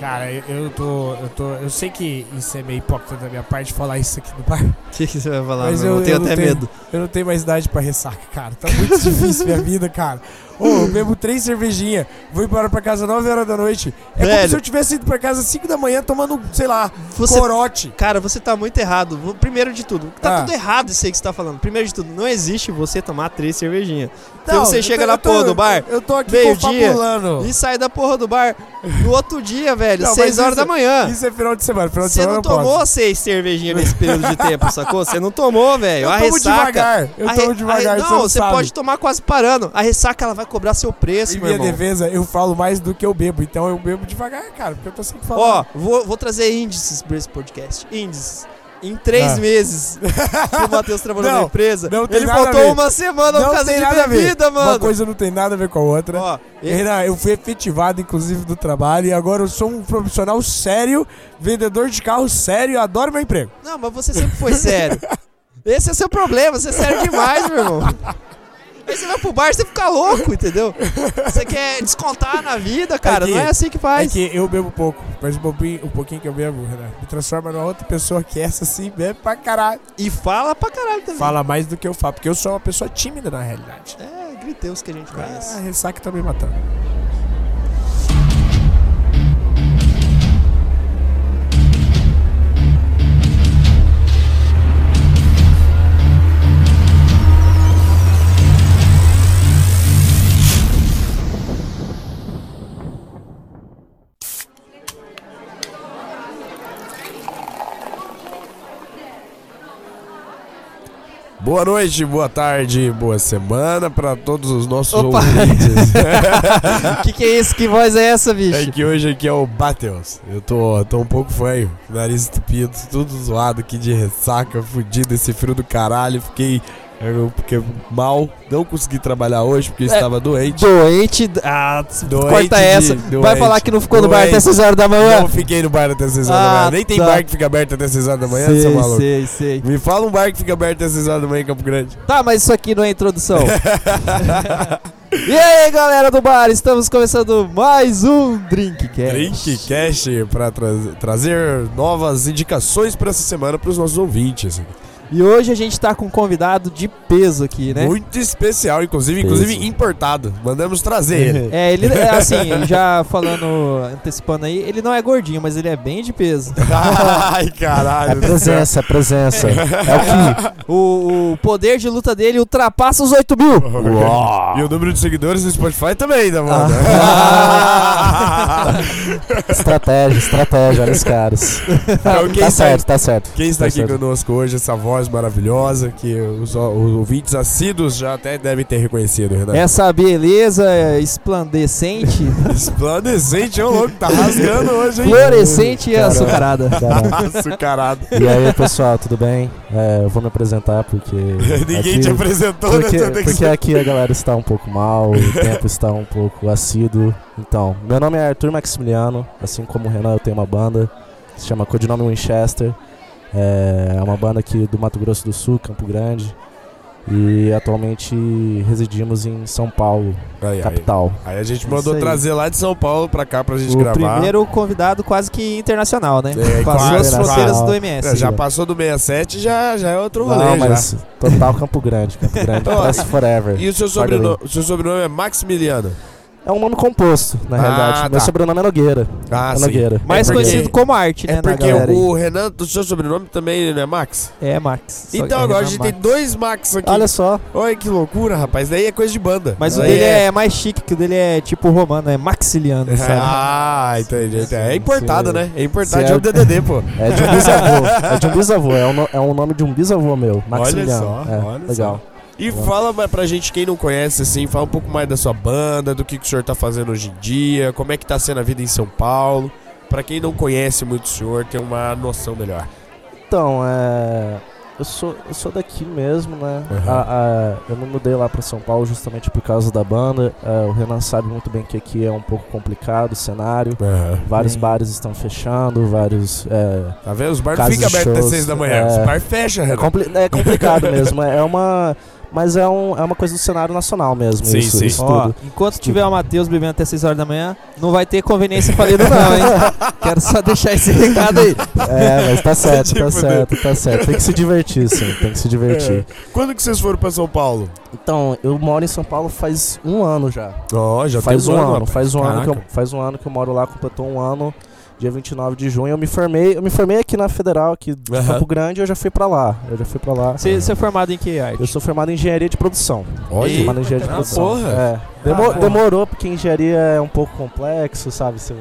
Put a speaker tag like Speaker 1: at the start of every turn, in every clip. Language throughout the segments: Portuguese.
Speaker 1: Cara, eu, tô, eu tô. Eu sei que isso é meio hipócrita da minha parte falar isso aqui no bar.
Speaker 2: O que, que você vai falar?
Speaker 1: Mas eu-
Speaker 2: eu tenho
Speaker 1: eu
Speaker 2: até
Speaker 1: tenho-
Speaker 2: medo.
Speaker 1: Eu não tenho mais idade pra ressaca, cara. Tá muito difícil minha vida, cara. Ô, eu bebo três cervejinhas, vou embora pra casa 9 horas da noite. É como
Speaker 2: Velho.
Speaker 1: se eu tivesse ido pra casa 5 da manhã tomando, sei lá,
Speaker 2: Você,
Speaker 1: corote.
Speaker 2: cara, você tá muito errado. Primeiro de tudo, tá
Speaker 1: Ah.
Speaker 2: tudo errado isso aí que você tá falando. Primeiro de tudo, não existe você tomar três cervejinhas.
Speaker 1: Não,
Speaker 2: você chega
Speaker 1: tô-
Speaker 2: na
Speaker 1: tô-
Speaker 2: porra do bar,
Speaker 1: Eu tô aqui
Speaker 2: meio-dia, e sai da porra do bar no outro dia, velho,
Speaker 1: Não,
Speaker 2: seis
Speaker 1: mas
Speaker 2: horas
Speaker 1: isso-
Speaker 2: da manhã.
Speaker 1: Isso é final de semana. Final de
Speaker 2: Você
Speaker 1: semana
Speaker 2: não
Speaker 1: eu posso.
Speaker 2: tomou seis cervejinhas nesse período de tempo, sacou? Você não tomou, velho.
Speaker 1: Eu
Speaker 2: A
Speaker 1: tomo
Speaker 2: ressaca.
Speaker 1: devagar. Eu
Speaker 2: a re-
Speaker 1: tomo
Speaker 2: a
Speaker 1: devagar.
Speaker 2: re-
Speaker 1: você
Speaker 2: Não,
Speaker 1: não
Speaker 2: você pode tomar quase parando. A ressaca ela vai cobrar seu preço,
Speaker 1: Em
Speaker 2: meu
Speaker 1: minha
Speaker 2: irmão.
Speaker 1: defesa, eu falo mais do que eu bebo. Então eu bebo devagar, cara. Porque eu tô sempre falando.
Speaker 2: Ó, vou, vou trazer índices pra esse podcast. Índices. Em três
Speaker 1: Ah.
Speaker 2: meses que o Matheus trabalhou
Speaker 1: Não,
Speaker 2: na empresa,
Speaker 1: não
Speaker 2: ele faltou uma semana por
Speaker 1: não
Speaker 2: causa
Speaker 1: tem
Speaker 2: de
Speaker 1: nada a ver.
Speaker 2: bebida,
Speaker 1: Uma
Speaker 2: mano.
Speaker 1: coisa não tem nada a ver com a outra.
Speaker 2: Ó,
Speaker 1: Renan, eu fui efetivado, inclusive, do trabalho e agora eu sou um profissional sério, vendedor de carro sério, adoro meu emprego.
Speaker 2: Não, mas você sempre foi sério. Esse é o seu problema, você é sério demais, meu irmão. Aí você vai pro bar, você fica louco, entendeu? Você quer descontar na vida, cara.
Speaker 1: que-
Speaker 2: não é assim que
Speaker 1: É
Speaker 2: faz.
Speaker 1: que eu bebo pouco, mas o pouquinho, o pouquinho que eu bebo, Renan, me transforma numa outra pessoa que essa sim bebe pra caralho.
Speaker 2: E fala pra caralho também.
Speaker 1: Fala mais do que eu falo, porque eu sou uma pessoa tímida na realidade.
Speaker 2: É, griteus que a gente
Speaker 1: Ah,
Speaker 2: conhece.
Speaker 1: a ressaca tá me matando. Boa noite, boa tarde, boa semana pra todos os nossos
Speaker 2: Opa.
Speaker 1: ouvintes.
Speaker 2: que que é isso? Que voz é essa, bicho?
Speaker 1: É que hoje aqui é o Bateus. Eu tô, tô um pouco fanho, nariz estupido, tudo zoado aqui de ressaca, fudido, esse frio do caralho. Fiquei, eu fiquei mal, não consegui trabalhar hoje porque
Speaker 2: É,
Speaker 1: estava doente.
Speaker 2: Doente. Ah,
Speaker 1: Doente
Speaker 2: corta
Speaker 1: de-
Speaker 2: essa. Vai
Speaker 1: doente,
Speaker 2: falar que não ficou no bar
Speaker 1: doente.
Speaker 2: até 6 horas da manhã?
Speaker 1: Não fiquei no bar até 6 horas da
Speaker 2: Ah,
Speaker 1: manhã. Nem tem
Speaker 2: tá.
Speaker 1: bar que fica aberto até 6 horas da manhã, seu
Speaker 2: sei,
Speaker 1: maluco.
Speaker 2: sei, sei.
Speaker 1: Me fala um bar que fica aberto até 6 horas da manhã em Campo Grande.
Speaker 2: Tá, mas isso aqui não é introdução. e aí, galera do bar, estamos começando mais um Drinkcast.
Speaker 1: Drinkcast pra tra trazer novas indicações pra essa semana pros nossos ouvintes.
Speaker 2: E hoje a gente tá com um convidado de peso aqui, né?
Speaker 1: Muito especial, inclusive,
Speaker 3: Peso.
Speaker 1: inclusive importado. Mandamos trazer ele.
Speaker 2: É, ele é assim, já falando, antecipando aí, ele não é gordinho, mas ele é bem de peso.
Speaker 1: Ai,
Speaker 3: É
Speaker 1: caralho.
Speaker 3: presença, é presença. É o que?
Speaker 2: O, o poder de luta dele ultrapassa os 8 mil.
Speaker 1: E o número de seguidores no Spotify também, tá bom?
Speaker 3: Estratégia, estratégia, olha os caras.
Speaker 1: Então,
Speaker 3: Tá
Speaker 1: está,
Speaker 3: certo, tá certo.
Speaker 1: quem está
Speaker 3: Tá
Speaker 1: aqui
Speaker 3: certo.
Speaker 1: conosco hoje, essa voz maravilhosa, que os, os ouvintes assíduos já até devem ter reconhecido, Renato.
Speaker 2: Essa beleza esplandecente,
Speaker 1: Esplandecente, é o louco, tá rasgando hoje, hein?
Speaker 2: fluorescente e açucarada.
Speaker 3: Caramba.
Speaker 1: Açucarado.
Speaker 3: E aí, pessoal, tudo bem? É, eu vou me apresentar porque.
Speaker 1: Ninguém
Speaker 3: aqui,
Speaker 1: te apresentou,
Speaker 3: porque,
Speaker 1: né?
Speaker 3: Porque aqui a galera está um pouco mal, o tempo está um pouco assíduo. Então, meu nome é Arthur Maximiliano, assim como o Renan, eu tenho uma banda, se chama Codinome Winchester. É uma banda aqui do Mato Grosso do Sul, Campo Grande. E atualmente residimos em São Paulo,
Speaker 1: Aí, aí.
Speaker 3: capital.
Speaker 1: Aí a gente
Speaker 2: Isso
Speaker 1: mandou
Speaker 2: aí.
Speaker 1: trazer lá de São Paulo pra cá pra gente
Speaker 2: O
Speaker 1: gravar.
Speaker 2: primeiro convidado quase que internacional, né?
Speaker 1: É,
Speaker 2: Passou
Speaker 1: quase,
Speaker 2: as fronteiras do
Speaker 1: É,
Speaker 2: MS.
Speaker 1: já passou do 67, já, já é outro rolê,
Speaker 3: Não,
Speaker 1: já.
Speaker 3: mas total Campo Grande, Campo Grande, forever.
Speaker 1: E o seu, sobrenome, o seu sobrenome é Maximiliano?
Speaker 3: É um nome composto, na
Speaker 1: Ah,
Speaker 3: realidade.
Speaker 1: tá.
Speaker 3: Meu sobrenome é Nogueira.
Speaker 1: Ah,
Speaker 3: é Nogueira.
Speaker 2: Mais
Speaker 1: É porque-
Speaker 2: conhecido como arte, né?
Speaker 1: É porque o Renan, o seu sobrenome também não é Max?
Speaker 2: É Max. Só
Speaker 1: Então
Speaker 2: é
Speaker 1: agora a
Speaker 2: Renan
Speaker 1: gente
Speaker 2: Max.
Speaker 1: tem dois Max aqui.
Speaker 3: Olha só.
Speaker 1: Olha que loucura, rapaz. Daí é coisa de banda.
Speaker 2: Mas o dele é... mais chique, que o dele é tipo romano, é maxiliano, sabe?
Speaker 1: Ah, entendi. É importado,
Speaker 3: Sim.
Speaker 1: né? É importado.
Speaker 3: Sim,
Speaker 1: É
Speaker 3: é-
Speaker 1: o DDD, pô.
Speaker 3: É de um bisavô. é de um bisavô. É, um no- é um nome de um bisavô meu. Maximiliano.
Speaker 1: Olha só,
Speaker 3: é,
Speaker 1: olha
Speaker 3: legal.
Speaker 1: E fala pra gente, quem não conhece, assim, fala um pouco mais da sua banda, do que, que o senhor tá fazendo hoje em dia, como é que tá sendo a vida em São Paulo. Pra quem não conhece muito o senhor, ter uma noção melhor.
Speaker 3: Então, é. Eu sou, eu sou daqui mesmo, né?
Speaker 1: Uhum.
Speaker 3: A- a- eu me mudei lá pra São Paulo justamente por causa da banda. É, o Renan sabe muito bem que aqui é um pouco complicado o cenário. Vários
Speaker 2: Sim.
Speaker 3: bares estão fechando, vários. É,
Speaker 1: Tá vendo? Os bares não ficam abertos até
Speaker 3: shows,
Speaker 1: 6 da manhã.
Speaker 3: é.
Speaker 1: Os bares fecham,
Speaker 3: É,
Speaker 1: Renan.
Speaker 3: compli- é complicado mesmo. É é uma. Mas é, um, é uma coisa do cenário nacional mesmo.
Speaker 1: Sim,
Speaker 3: isso,
Speaker 1: sim.
Speaker 3: isso
Speaker 2: Ó,
Speaker 3: tudo.
Speaker 2: enquanto tiver o Matheus bebendo até 6 horas da manhã, não vai ter conveniência falida não, hein? Quero só deixar esse recado aí.
Speaker 3: É, mas tá certo,
Speaker 1: Tipo,
Speaker 3: tá certo, tá certo. Tem que se divertir, sim, tem que se divertir.
Speaker 1: Quando que vocês foram pra São Paulo?
Speaker 3: Então, eu moro em São Paulo faz um ano já.
Speaker 1: Ó, já
Speaker 3: faz
Speaker 1: tem
Speaker 3: um ano,
Speaker 1: rapaz.
Speaker 3: faz um ano, que eu, faz um ano que eu moro lá, completou um ano, dia 29 de junho. Eu me formei, eu me formei aqui na Federal, aqui de
Speaker 1: Aham.
Speaker 3: Campo Grande, e eu já fui pra lá. Eu já fui pra lá.
Speaker 2: Você, você é formado em que arte?
Speaker 3: Eu sou formado em engenharia de produção.
Speaker 1: Olha.
Speaker 3: formado em engenharia de
Speaker 1: Ah,
Speaker 3: produção.
Speaker 1: porra.
Speaker 3: É. Demo-
Speaker 2: Ah,
Speaker 3: demorou porque engenharia é um pouco complexo, sabe? Você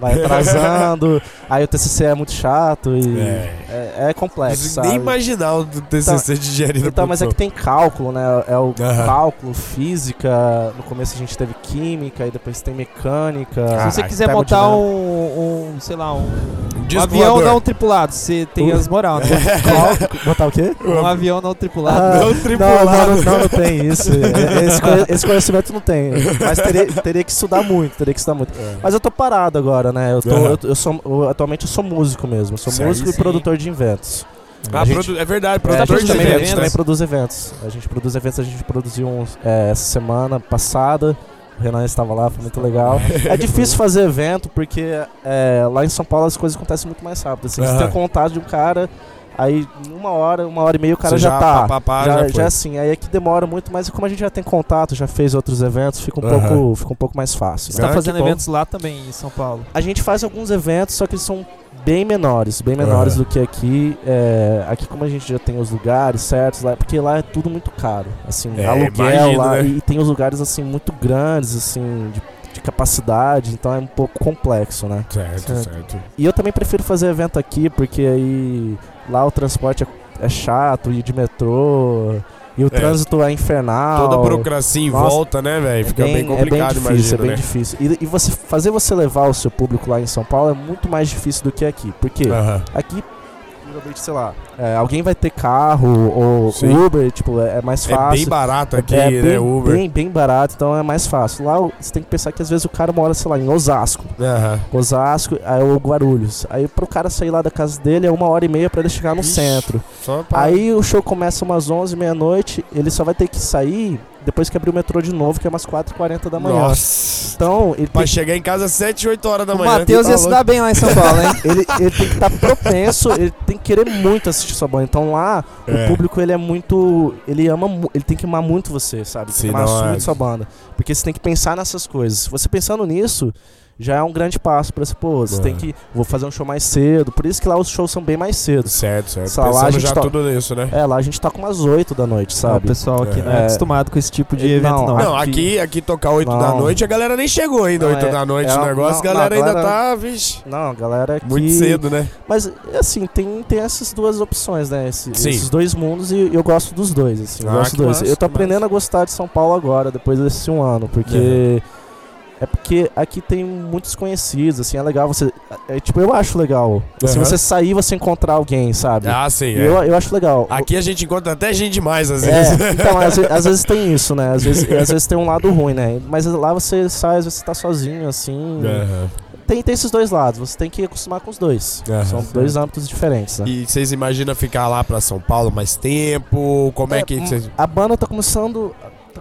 Speaker 3: vai atrasando, aí o TCC é muito chato e
Speaker 1: É.
Speaker 3: é, é complexo, sabe?
Speaker 1: nem imaginar o TCC de engenharia
Speaker 3: Então, mas é que tem cálculo, né? É o
Speaker 1: Aham.
Speaker 3: cálculo, física. No começo a gente teve química, e depois tem mecânica.
Speaker 2: Se você quiser montar
Speaker 3: termodinâmica.
Speaker 2: um, um, sei lá, um, um avião
Speaker 1: voador.
Speaker 2: não tripulado, você tem
Speaker 3: Uh.
Speaker 2: as moral, né?
Speaker 3: Qual- Botar o quê?
Speaker 2: Um avião não tripulado.
Speaker 3: Ah,
Speaker 1: Não tripulado.
Speaker 3: não, não, não, não tem isso. É- Esse, conhe- esse conhecimento não tem. Mas teria, teria que estudar muito, teria que estudar muito.
Speaker 1: É.
Speaker 3: Mas eu tô parado agora, né? Eu tô,
Speaker 1: Aham.
Speaker 3: eu, eu sou, eu- atualmente eu sou músico mesmo. Eu sou
Speaker 1: Certo.
Speaker 3: músico e
Speaker 2: Sim.
Speaker 3: produtor de eventos.
Speaker 1: Ah,
Speaker 3: A gente-
Speaker 1: é verdade,
Speaker 3: É, a
Speaker 1: produtor
Speaker 3: gente
Speaker 1: de
Speaker 3: também, a
Speaker 1: eventos,
Speaker 3: gente
Speaker 1: né?
Speaker 3: também produz eventos. A gente produz eventos, a gente produziu uns é, essa semana passada. O Renan estava lá, foi muito legal. É difícil fazer evento porque é, lá em São Paulo as coisas acontecem muito mais rápido. Assim, Você tem contato de um cara, aí uma hora, uma hora e meia o cara
Speaker 1: Você
Speaker 3: já, tá.
Speaker 1: pá, pá,
Speaker 3: já,
Speaker 1: já
Speaker 3: já
Speaker 1: foi.
Speaker 3: é assim, aí aqui demora muito, mas como a gente já tem contato, já fez outros eventos, fica um,
Speaker 1: Aham.
Speaker 3: pouco, fica um pouco mais fácil.
Speaker 2: Você
Speaker 3: né?
Speaker 2: tá
Speaker 1: Ah,
Speaker 2: fazendo
Speaker 1: bom.
Speaker 2: eventos lá também, em São Paulo.
Speaker 3: A gente faz alguns eventos, só que eles são bem menores, bem menores do que aqui. É, aqui como a gente já tem os lugares certos, lá, porque lá é tudo muito caro. Assim,
Speaker 1: É,
Speaker 3: aluguel
Speaker 1: imagino,
Speaker 3: lá
Speaker 1: né?
Speaker 3: e tem os lugares assim muito grandes, assim, de, de capacidade, então é um pouco complexo, né?
Speaker 1: Certo,
Speaker 2: Certo.
Speaker 1: certo.
Speaker 3: E eu também prefiro fazer evento aqui, porque aí lá o transporte é, é chato, ir de metrô, e o trânsito é infernal.
Speaker 1: Toda a burocracia em
Speaker 3: Nossa,
Speaker 1: volta, né, velho? Fica bem,
Speaker 3: é
Speaker 1: complicado,
Speaker 3: bem difícil,
Speaker 1: imagino,
Speaker 3: é bem
Speaker 1: né?
Speaker 3: difícil. E, e você fazer você levar o seu público lá em São Paulo é muito mais difícil do que aqui. Por quê?
Speaker 1: Aham.
Speaker 3: Aqui, geralmente, sei lá, é, alguém vai ter carro ou
Speaker 1: Sim.
Speaker 3: Uber, tipo, é, é mais
Speaker 1: É
Speaker 3: fácil.
Speaker 1: bem barato aqui,
Speaker 3: é
Speaker 1: né,
Speaker 3: bem,
Speaker 1: Uber.
Speaker 3: bem, bem barato, então é mais fácil. Lá você tem que pensar que às vezes o cara mora, sei lá, em Osasco.
Speaker 1: Aham.
Speaker 3: Osasco, aí o Guarulhos. Aí pro cara sair lá da casa dele é uma hora e meia pra ele chegar no
Speaker 1: Ixi,
Speaker 3: centro.
Speaker 1: Pra...
Speaker 3: Aí o show começa umas 11, meia-noite, ele só vai ter que sair depois que abrir o metrô de novo, que é umas 4h40 da manhã.
Speaker 1: Nossa.
Speaker 3: Então, ele
Speaker 1: Pra
Speaker 3: tem,
Speaker 1: chegar em casa às 7, 8 horas da
Speaker 2: O
Speaker 1: manhã.
Speaker 2: Matheus
Speaker 1: tá
Speaker 2: ia se dar bem lá em São Paulo, hein?
Speaker 3: ele, ele tem que estar propenso, ele tem que querer muito assistir sua banda. Então lá,
Speaker 1: É.
Speaker 3: o público ele é muito. Ele ama ele tem que amar muito você, sabe? Tem
Speaker 1: Sim,
Speaker 3: que amar
Speaker 1: não, é.
Speaker 3: muito sua banda. Porque você tem que pensar nessas coisas. Se você pensando nisso, já é um grande passo pra você, pô, você
Speaker 1: É.
Speaker 3: tem que. Vou fazer um show mais cedo. Por isso que lá os shows são bem mais cedo.
Speaker 1: Certo, certo.
Speaker 3: Sei lá, a gente
Speaker 1: já
Speaker 3: to-
Speaker 1: tudo nisso, né?
Speaker 3: É, lá a gente tá com umas 8 da noite,
Speaker 2: O
Speaker 3: sabe?
Speaker 2: pessoal aqui não é
Speaker 3: É.
Speaker 2: acostumado com esse tipo de
Speaker 3: É,
Speaker 2: evento,
Speaker 3: não,
Speaker 2: não.
Speaker 1: Não, aqui, aqui tocar 8 da
Speaker 3: Não.
Speaker 1: noite, a galera nem chegou ainda,
Speaker 3: Não,
Speaker 1: 8
Speaker 3: é-
Speaker 1: da noite
Speaker 3: é
Speaker 1: o negócio,
Speaker 3: não,
Speaker 1: a galera
Speaker 3: não, a
Speaker 1: ainda
Speaker 3: galera-
Speaker 1: tá, vixe,
Speaker 3: Não, galera aqui.
Speaker 1: muito cedo, né?
Speaker 3: Mas, assim, tem, tem essas duas opções, né? Esse-
Speaker 1: Sim.
Speaker 3: esses dois mundos e eu gosto dos dois, assim. eu
Speaker 1: Ah,
Speaker 3: gosto
Speaker 1: que
Speaker 3: dos dois.
Speaker 1: massa,
Speaker 3: eu tô aprendendo a gostar de São Paulo agora, depois desse um ano, porque. É porque aqui tem muitos conhecidos, assim, é legal você. É, tipo, eu acho legal. Se
Speaker 1: Aham.
Speaker 3: você sair você encontrar alguém, sabe?
Speaker 1: Ah, sim, é.
Speaker 3: eu, eu acho legal.
Speaker 1: Aqui a gente encontra até gente demais, às vezes.
Speaker 3: É, então, às, às vezes tem isso, né? Às vezes, às vezes tem um lado ruim, né? Mas lá você sai, às vezes você tá sozinho, assim.
Speaker 1: Aham.
Speaker 3: Tem, tem esses dois lados, você tem que acostumar com os dois.
Speaker 1: Aham.
Speaker 3: São dois âmbitos diferentes, né?
Speaker 1: E vocês imaginam ficar lá pra São Paulo mais tempo? Como é,
Speaker 3: É,
Speaker 1: que
Speaker 3: hum,
Speaker 1: vocês...
Speaker 3: A banda tá começando.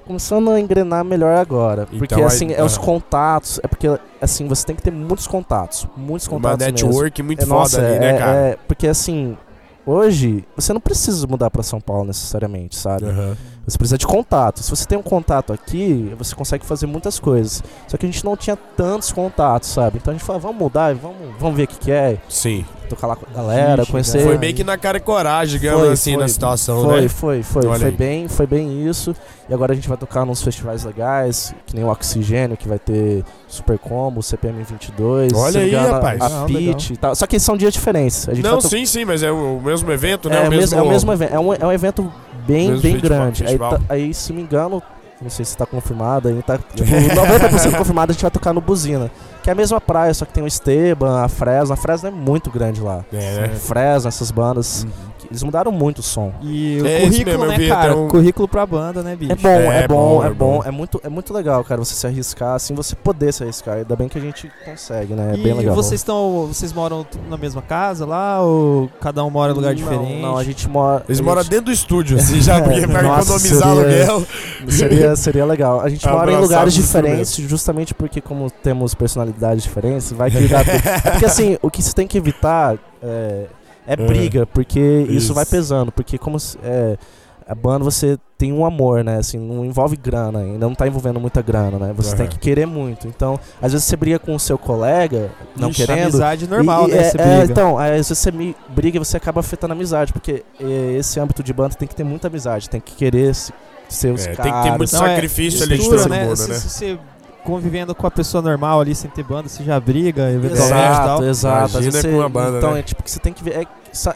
Speaker 3: Começando a engrenar melhor agora.
Speaker 1: Então,
Speaker 3: porque
Speaker 1: aí-
Speaker 3: assim, é os
Speaker 1: ah.
Speaker 3: contatos. É porque, assim, você tem que ter muitos contatos. Muitos
Speaker 1: Uma
Speaker 3: contatos. mesmo.
Speaker 1: network muito
Speaker 3: É,
Speaker 1: foda
Speaker 3: nossa,
Speaker 1: ali,
Speaker 3: é,
Speaker 1: né, cara?
Speaker 3: é, porque assim, hoje você não precisa mudar pra São Paulo necessariamente, sabe?
Speaker 1: Aham.
Speaker 3: Você precisa de contato. Se você tem um contato aqui, você consegue fazer muitas coisas. Só que a gente não tinha tantos contatos, sabe? Então a gente falou, vamos mudar, vamos, vamos ver o que, que é.
Speaker 1: Sim.
Speaker 3: Tocar lá com a galera,
Speaker 2: Ixi,
Speaker 3: conhecer.
Speaker 1: Foi meio que na cara e coragem, digamos
Speaker 3: Foi,
Speaker 1: assim,
Speaker 3: foi.
Speaker 1: na situação,
Speaker 3: Foi,
Speaker 1: né?
Speaker 3: foi, foi. Foi
Speaker 1: aí.
Speaker 3: bem, foi bem isso. E agora a gente vai tocar nos festivais legais, que nem o Oxigênio, que vai ter Super Combo, CPM 22.
Speaker 1: Olha aí,
Speaker 3: engano,
Speaker 1: rapaz.
Speaker 3: A
Speaker 2: Ah,
Speaker 3: Pitch e tal. Só que são dias diferentes. A gente
Speaker 1: Não, sim, sim, mas é o o mesmo evento, né?
Speaker 3: É, o mesmo, é o mesmo evento. É um, é um evento bem,
Speaker 1: Mesmo
Speaker 3: bem grande. Aí, tá- aí, se me engano, não sei se tá confirmado aí, tá tipo, 90% confirmado, a gente vai tocar no Buzina. Que é a mesma praia, só que tem o Esteban, a Fresno. A Fresno é muito grande lá.
Speaker 1: É, né?
Speaker 3: Fresno, essas bandas. Eles mudaram muito o som.
Speaker 2: E o
Speaker 1: É
Speaker 2: currículo,
Speaker 1: mesmo,
Speaker 2: né,
Speaker 1: vi
Speaker 2: cara?
Speaker 1: um-
Speaker 2: Currículo pra banda, né, bicho?
Speaker 3: É bom,
Speaker 1: É
Speaker 3: é, bom,
Speaker 1: bom,
Speaker 3: é
Speaker 1: é
Speaker 3: bom, é muito, é muito legal, cara, você se arriscar, assim, você poder se arriscar. Ainda bem que a gente consegue, né? É
Speaker 2: e
Speaker 3: bem legal.
Speaker 2: vocês estão. Vocês moram na mesma casa lá? Ou cada um mora em lugar
Speaker 3: Não,
Speaker 2: diferente?
Speaker 3: Não, a gente mora.
Speaker 1: Eles
Speaker 3: a
Speaker 1: moram
Speaker 3: gente-
Speaker 1: dentro do estúdio, assim, já, porque pra
Speaker 3: Nossa,
Speaker 1: economizar
Speaker 3: seria-
Speaker 1: aluguel.
Speaker 3: Seria, seria legal. A gente mora em lugares diferentes, justamente porque, como temos personalidades diferentes, vai que dá. É porque, assim, o que você tem que evitar é, é briga, porque isso.
Speaker 1: Isso.
Speaker 3: vai pesando. Porque, como se- é, a banda você tem um amor, né? Assim, não envolve grana, ainda não tá envolvendo muita grana, né? Você tem
Speaker 1: Aham.
Speaker 3: que querer muito. Então, às vezes você briga com o seu colega, não
Speaker 2: Ixi,
Speaker 3: querendo.
Speaker 2: Amizade normal,
Speaker 3: E- e
Speaker 2: né?
Speaker 3: é-
Speaker 2: Você
Speaker 3: é, então, às vezes você me briga e você acaba afetando a amizade, porque é, esse âmbito de banda tem que ter muita amizade, tem que querer se- ser os
Speaker 1: É,
Speaker 3: caras.
Speaker 1: tem que ter muito
Speaker 2: Não, é
Speaker 1: sacrifício ali de todo
Speaker 2: né?
Speaker 1: mundo,
Speaker 2: se,
Speaker 1: né?
Speaker 2: se você convivendo com a pessoa normal ali, sem ter banda, você já briga, eventualmente e
Speaker 3: Exato,
Speaker 2: tal.
Speaker 3: exato.
Speaker 1: Banda,
Speaker 3: então,
Speaker 1: né?
Speaker 3: é tipo que você tem que ver. É,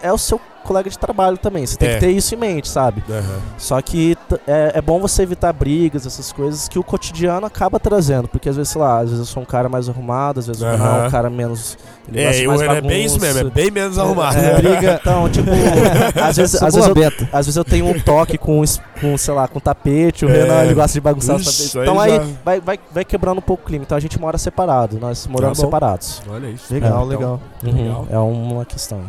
Speaker 3: é o seu colega de trabalho também. Você tem
Speaker 1: É.
Speaker 3: que ter isso em mente, sabe?
Speaker 1: Aham.
Speaker 3: Só que é, é bom você evitar brigas, essas coisas que o cotidiano acaba trazendo. Porque às vezes, sei lá, às vezes eu sou um cara mais arrumado, às vezes o Renan é
Speaker 1: Aham.
Speaker 3: um cara menos. ele
Speaker 1: É,
Speaker 3: mais
Speaker 1: era bem isso mesmo, é
Speaker 3: bagunça.
Speaker 1: bem menos arrumado.
Speaker 3: É,
Speaker 2: Briga.
Speaker 3: Então, tipo, às vezes, às, vezes eu, às vezes eu tenho um toque com, com sei lá, com tapete, o
Speaker 1: É.
Speaker 3: Renan ele gosta de bagunçar os
Speaker 1: Ixi,
Speaker 3: tapetes.
Speaker 1: aí
Speaker 3: Então aí
Speaker 1: já-
Speaker 3: vai, vai, vai quebrando um pouco o clima. Então a gente mora separado, nós moramos
Speaker 1: Tá
Speaker 3: separados.
Speaker 1: Olha isso.
Speaker 2: Legal,
Speaker 3: É,
Speaker 2: legal.
Speaker 1: Legal.
Speaker 3: É uma questão.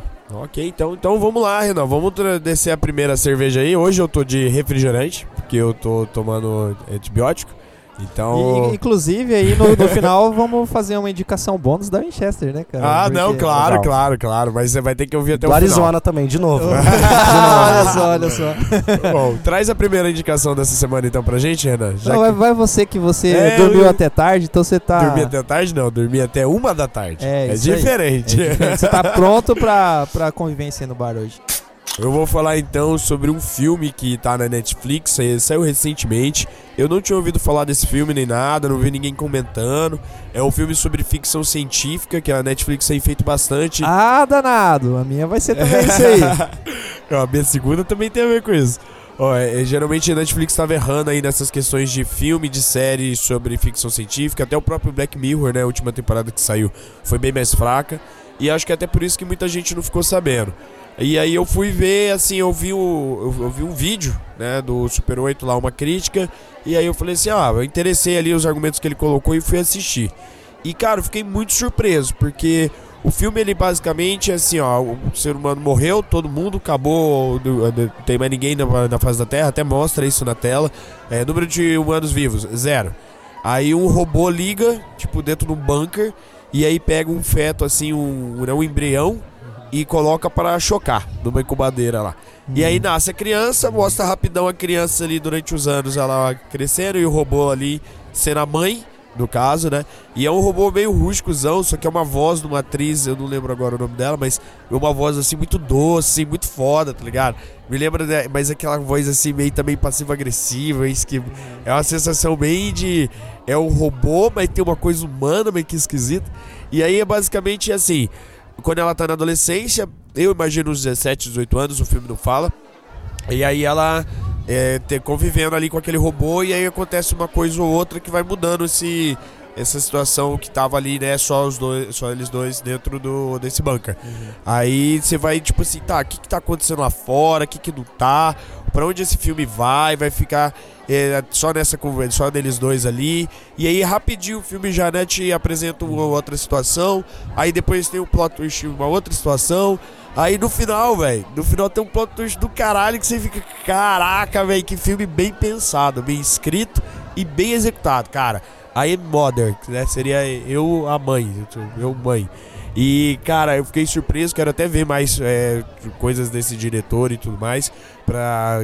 Speaker 1: Ok, então, então vamos lá, Renan. Vamos descer a primeira cerveja aí. Hoje eu tô de refrigerante, porque eu tô tomando antibiótico. Então.
Speaker 2: E, inclusive, aí no, no final vamos fazer uma indicação bônus da Winchester, né, cara?
Speaker 1: Ah,
Speaker 2: Porque-
Speaker 1: não, claro,
Speaker 3: legal.
Speaker 1: claro, claro. Mas você vai ter que ouvir até
Speaker 3: Do
Speaker 1: o
Speaker 3: Arizona também, de novo.
Speaker 2: olha só, olha só.
Speaker 1: final. Bom, traz a primeira indicação dessa semana então pra gente, Renan. Já
Speaker 2: Não,
Speaker 1: que
Speaker 2: vai, você que você
Speaker 1: É,
Speaker 2: dormiu
Speaker 1: eu-
Speaker 2: até tarde, então você tá.
Speaker 1: dormi até tarde, não. Dormi até uma da tarde.
Speaker 2: É,
Speaker 1: É,
Speaker 2: isso aí.
Speaker 1: diferente.
Speaker 2: É diferente. Você tá pronto pra, pra convivência no bar hoje.
Speaker 1: Eu vou falar então sobre um filme que tá na Netflix, eh, saiu recentemente. Eu não tinha ouvido falar desse filme nem nada, não vi ninguém comentando. É um filme sobre ficção científica que a Netflix tem feito bastante.
Speaker 2: Ah, danado. A minha vai ser também isso aí.
Speaker 1: A minha segunda também tem a ver com isso. Ó, é, é, geralmente a Netflix tava errando aí nessas questões de filme, de série sobre ficção científica. Até o próprio Black Mirror, né? A última temporada que saiu foi bem mais fraca. E acho que até por isso que muita gente não ficou sabendo. E aí eu fui ver, assim, eu vi, o, eu, eu vi um vídeo, né, do Super 8 lá, uma crítica. E aí eu falei assim, ah, eu interessei ali os argumentos que ele colocou e fui assistir. E, cara, eu fiquei muito surpreso, porque o filme, ele basicamente é assim, ó, o ser humano morreu, todo mundo, acabou, não não tem mais ninguém na, na face da Terra, até mostra isso na tela. É, número de humanos vivos, zero. Aí um robô liga, tipo, dentro de um bunker, e aí pega um feto, assim, um, né, um embrião, e coloca para chocar numa incubadeira lá. E aí nasce a criança, mostra rapidão a criança ali durante os anos, ela crescendo, e o robô ali sendo a mãe, no caso, né? E é um robô meio rústicozão, só que é uma voz de uma atriz, eu não lembro agora o nome dela, mas é uma voz assim muito doce, muito foda, tá ligado? Me lembra, né, mas aquela voz assim meio também passiva-agressiva, isso que é uma sensação bem de é um robô, mas tem uma coisa humana meio que esquisita. E aí é basicamente assim, quando ela tá na adolescência, eu imagino uns 17, 18 anos, o filme não fala. E aí ela é, ter, convivendo ali com aquele robô e aí acontece uma coisa ou outra que vai mudando esse essa situação que tava ali, né, só os dois, só eles dois dentro do desse bunker. Aí você vai tipo assim, tá, o que que tá acontecendo lá fora? O que que não tá? Pra onde esse filme vai? Vai ficar é, só nessa conversa, só deles dois ali. E aí rapidinho o filme já né, te apresenta uma outra situação. Aí depois tem o plot twist, uma outra situação. Aí no final, velho, no final tem um plot twist do caralho que você fica, caraca, velho, que filme bem pensado, bem escrito e bem executado, cara. Am mother, né? Seria eu a mãe, eu mãe. E, cara, eu fiquei surpreso, quero até ver mais é, coisas desse diretor e tudo mais. Pra,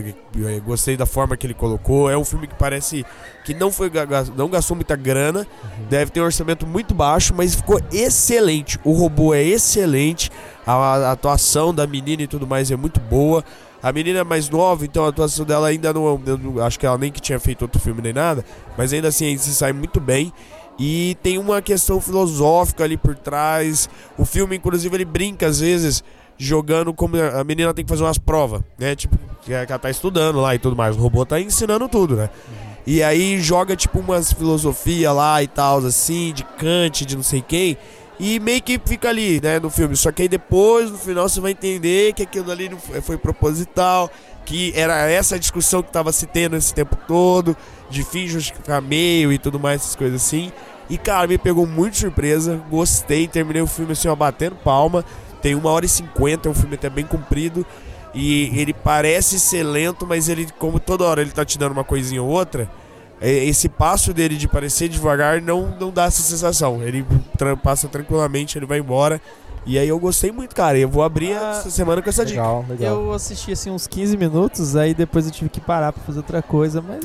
Speaker 1: é, gostei da forma que ele colocou. É um filme que parece que não, foi, não gastou muita grana. Deve ter um orçamento muito baixo, mas ficou excelente. O robô é excelente. A, a atuação da menina e tudo mais é muito boa. A menina é mais nova, então a atuação dela ainda não, eu não- Acho que ela nem que tinha feito outro filme nem nada. Mas ainda assim, se sai muito bem. E tem uma questão filosófica ali por trás. O filme, inclusive, ele brinca às vezes jogando como a menina tem que fazer umas provas, né? Tipo, que ela tá estudando lá e tudo mais. O robô tá ensinando tudo, né? E aí joga tipo umas filosofia lá e tal, assim, de Kant, de não sei quem. E meio que fica ali, né, no filme. Só que aí depois, no final, você vai entender que aquilo ali foi proposital, que era essa discussão que tava se tendo esse tempo todo, de fim justificar meio e tudo mais, essas coisas assim. E, cara, me pegou muito surpresa. Gostei, terminei o filme assim, ó, batendo palma. Tem uma hora e cinquenta, é um filme até bem comprido. E ele parece ser lento, mas ele, como toda hora ele tá te dando uma coisinha ou outra, é, esse passo dele de parecer devagar não, não dá essa sensação. Ele passa tranquilamente, ele vai embora. E aí eu gostei muito, cara. E eu vou abrir
Speaker 2: Ah,
Speaker 1: essa semana com essa dica.
Speaker 3: Legal, legal.
Speaker 2: Eu assisti assim uns 15 minutos, aí depois eu tive que parar pra fazer outra coisa, mas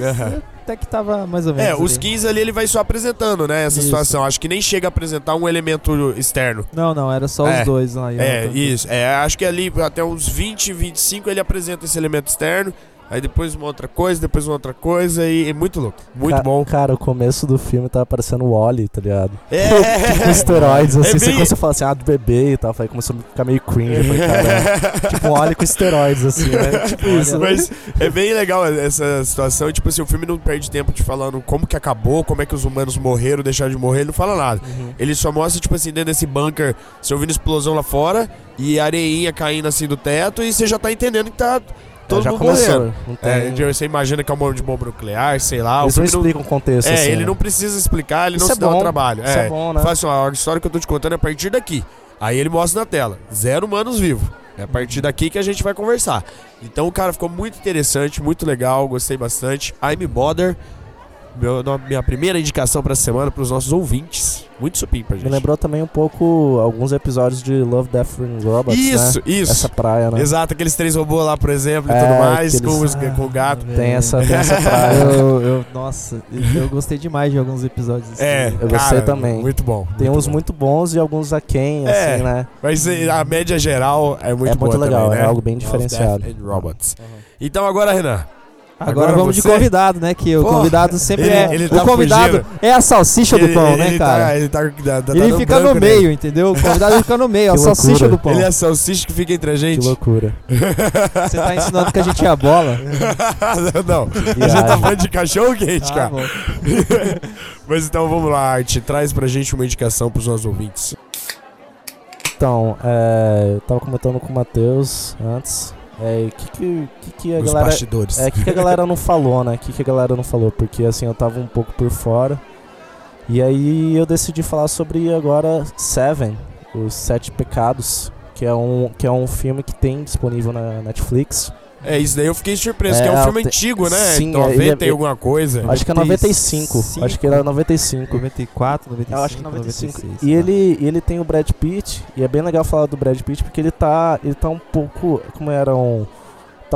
Speaker 2: até que tava mais ou menos.
Speaker 1: É, os
Speaker 2: ali.
Speaker 1: 15 ali ele vai só apresentando, né? Essa
Speaker 2: Isso.
Speaker 1: situação. Acho que nem chega a apresentar um elemento externo.
Speaker 2: Não, não, era só
Speaker 1: É,
Speaker 2: os dois lá.
Speaker 1: É, isso. É, acho que ali até uns 20, 25 ele apresenta esse elemento externo. Aí depois uma outra coisa, depois uma outra coisa. E é muito louco. Muito
Speaker 3: Ca-
Speaker 1: bom.
Speaker 3: Cara, o começo do filme tava parecendo o Wally, tá ligado?
Speaker 1: É.
Speaker 3: Com esteroides, assim,
Speaker 1: É
Speaker 3: você
Speaker 1: bem-
Speaker 3: começou a falar assim, ah, do bebê e tal, aí começou a ficar meio cringe, falei, cara, tipo um Wally com esteroides, assim, né? Tipo isso?
Speaker 1: Mas é bem legal essa situação. Tipo assim, o filme não perde tempo te falando como que acabou, como é que os humanos morreram, deixaram de morrer. Ele não fala nada.
Speaker 3: Uhum.
Speaker 1: Ele só mostra, tipo assim, dentro desse bunker, você ouvindo explosão lá fora e areinha caindo assim do teto e você já tá entendendo que tá todo
Speaker 3: É, já
Speaker 1: mundo
Speaker 3: começou, não tem...
Speaker 1: É, você imagina que é um monte de bomba nuclear, sei lá.
Speaker 3: Eles
Speaker 1: o
Speaker 3: não
Speaker 1: filme não-
Speaker 3: explicam o contexto,
Speaker 1: É,
Speaker 3: assim,
Speaker 1: ele
Speaker 3: né?
Speaker 1: não precisa explicar, ele
Speaker 3: Isso
Speaker 1: não
Speaker 3: é
Speaker 1: se dá o
Speaker 3: bom,
Speaker 1: trabalho.
Speaker 3: Isso é, bom, né?
Speaker 1: Fala assim, ó, a história que eu tô te contando é a partir daqui. Aí ele mostra na tela, zero humanos vivos. É a partir daqui que a gente vai conversar. Então, cara, ficou muito interessante, muito legal, gostei bastante. I'm Bother, meu, minha primeira indicação pra semana pros nossos ouvintes. Muito supimpa, gente.
Speaker 3: Me lembrou também um pouco alguns episódios de Love, Death and Robots,
Speaker 1: Isso,
Speaker 3: né?
Speaker 1: isso.
Speaker 3: Essa praia, né?
Speaker 1: Exato, aqueles três robôs lá, por exemplo, e
Speaker 3: É,
Speaker 1: tudo mais,
Speaker 3: aqueles-
Speaker 1: com, os-
Speaker 2: Ah,
Speaker 1: com o gato.
Speaker 2: velho.
Speaker 3: Tem essa, tem essa praia.
Speaker 2: Eu, eu- nossa, eu gostei demais de alguns episódios. assim.
Speaker 1: É,
Speaker 3: Eu gostei
Speaker 1: cara,
Speaker 3: também.
Speaker 1: Muito bom.
Speaker 3: Tem uns
Speaker 1: bom.
Speaker 3: muito bons e alguns aquém,
Speaker 1: É.
Speaker 3: assim, né?
Speaker 1: Mas eh, a média geral é muito
Speaker 3: É muito legal,
Speaker 1: também,
Speaker 3: é
Speaker 1: né?
Speaker 3: algo bem
Speaker 1: Love,
Speaker 3: diferenciado.
Speaker 1: Death and Robots. Então agora, Renan.
Speaker 2: Agora,
Speaker 1: Agora
Speaker 2: vamos
Speaker 1: você?
Speaker 2: de convidado, né? Que o
Speaker 1: Porra,
Speaker 2: convidado sempre
Speaker 1: ele-
Speaker 2: é.
Speaker 1: ele
Speaker 2: o
Speaker 1: tá
Speaker 2: convidado
Speaker 1: fugindo.
Speaker 2: é a salsicha do pão,
Speaker 1: ele,
Speaker 2: né,
Speaker 1: ele
Speaker 2: cara?
Speaker 1: Tá, ele tá, tá, tá
Speaker 2: ele fica no
Speaker 1: nele.
Speaker 2: meio, entendeu? O convidado fica no meio, a
Speaker 3: Que
Speaker 2: salsicha do pão.
Speaker 1: Ele é a salsicha que fica entre a
Speaker 3: Que
Speaker 1: gente.
Speaker 3: loucura.
Speaker 2: Você tá ensinando que a gente é a bola?
Speaker 1: não, a gente tá falando de cachorro quente,
Speaker 2: Ah,
Speaker 1: cara. Mas então vamos lá, Arte. Traz pra gente uma indicação pros nossos ouvintes.
Speaker 3: Então, é, eu tava comentando com o Matheus antes. É, que, que, que, que a
Speaker 1: Os
Speaker 3: galera.
Speaker 1: bastidores.
Speaker 3: É, o que, que a galera não falou, né? O que, que a galera não falou? Porque assim, eu tava um pouco por fora. E aí eu decidi falar sobre agora Seven, Os Sete Pecados, que é um, que é um filme que tem disponível na Netflix.
Speaker 1: É, isso daí eu fiquei surpreso,
Speaker 3: É,
Speaker 1: que é um
Speaker 3: é,
Speaker 1: filme
Speaker 3: te-
Speaker 1: antigo, né?
Speaker 3: sim,
Speaker 1: 90
Speaker 3: ele é-
Speaker 1: e alguma coisa.
Speaker 3: Acho que é 95. Acho que era 95.
Speaker 2: 94, 95.
Speaker 3: Eu acho que 95.
Speaker 2: 96,
Speaker 3: e
Speaker 2: tá.
Speaker 3: ele, ele tem o Brad Pitt, e é bem legal falar do Brad Pitt porque ele tá, ele tá um pouco, como era um,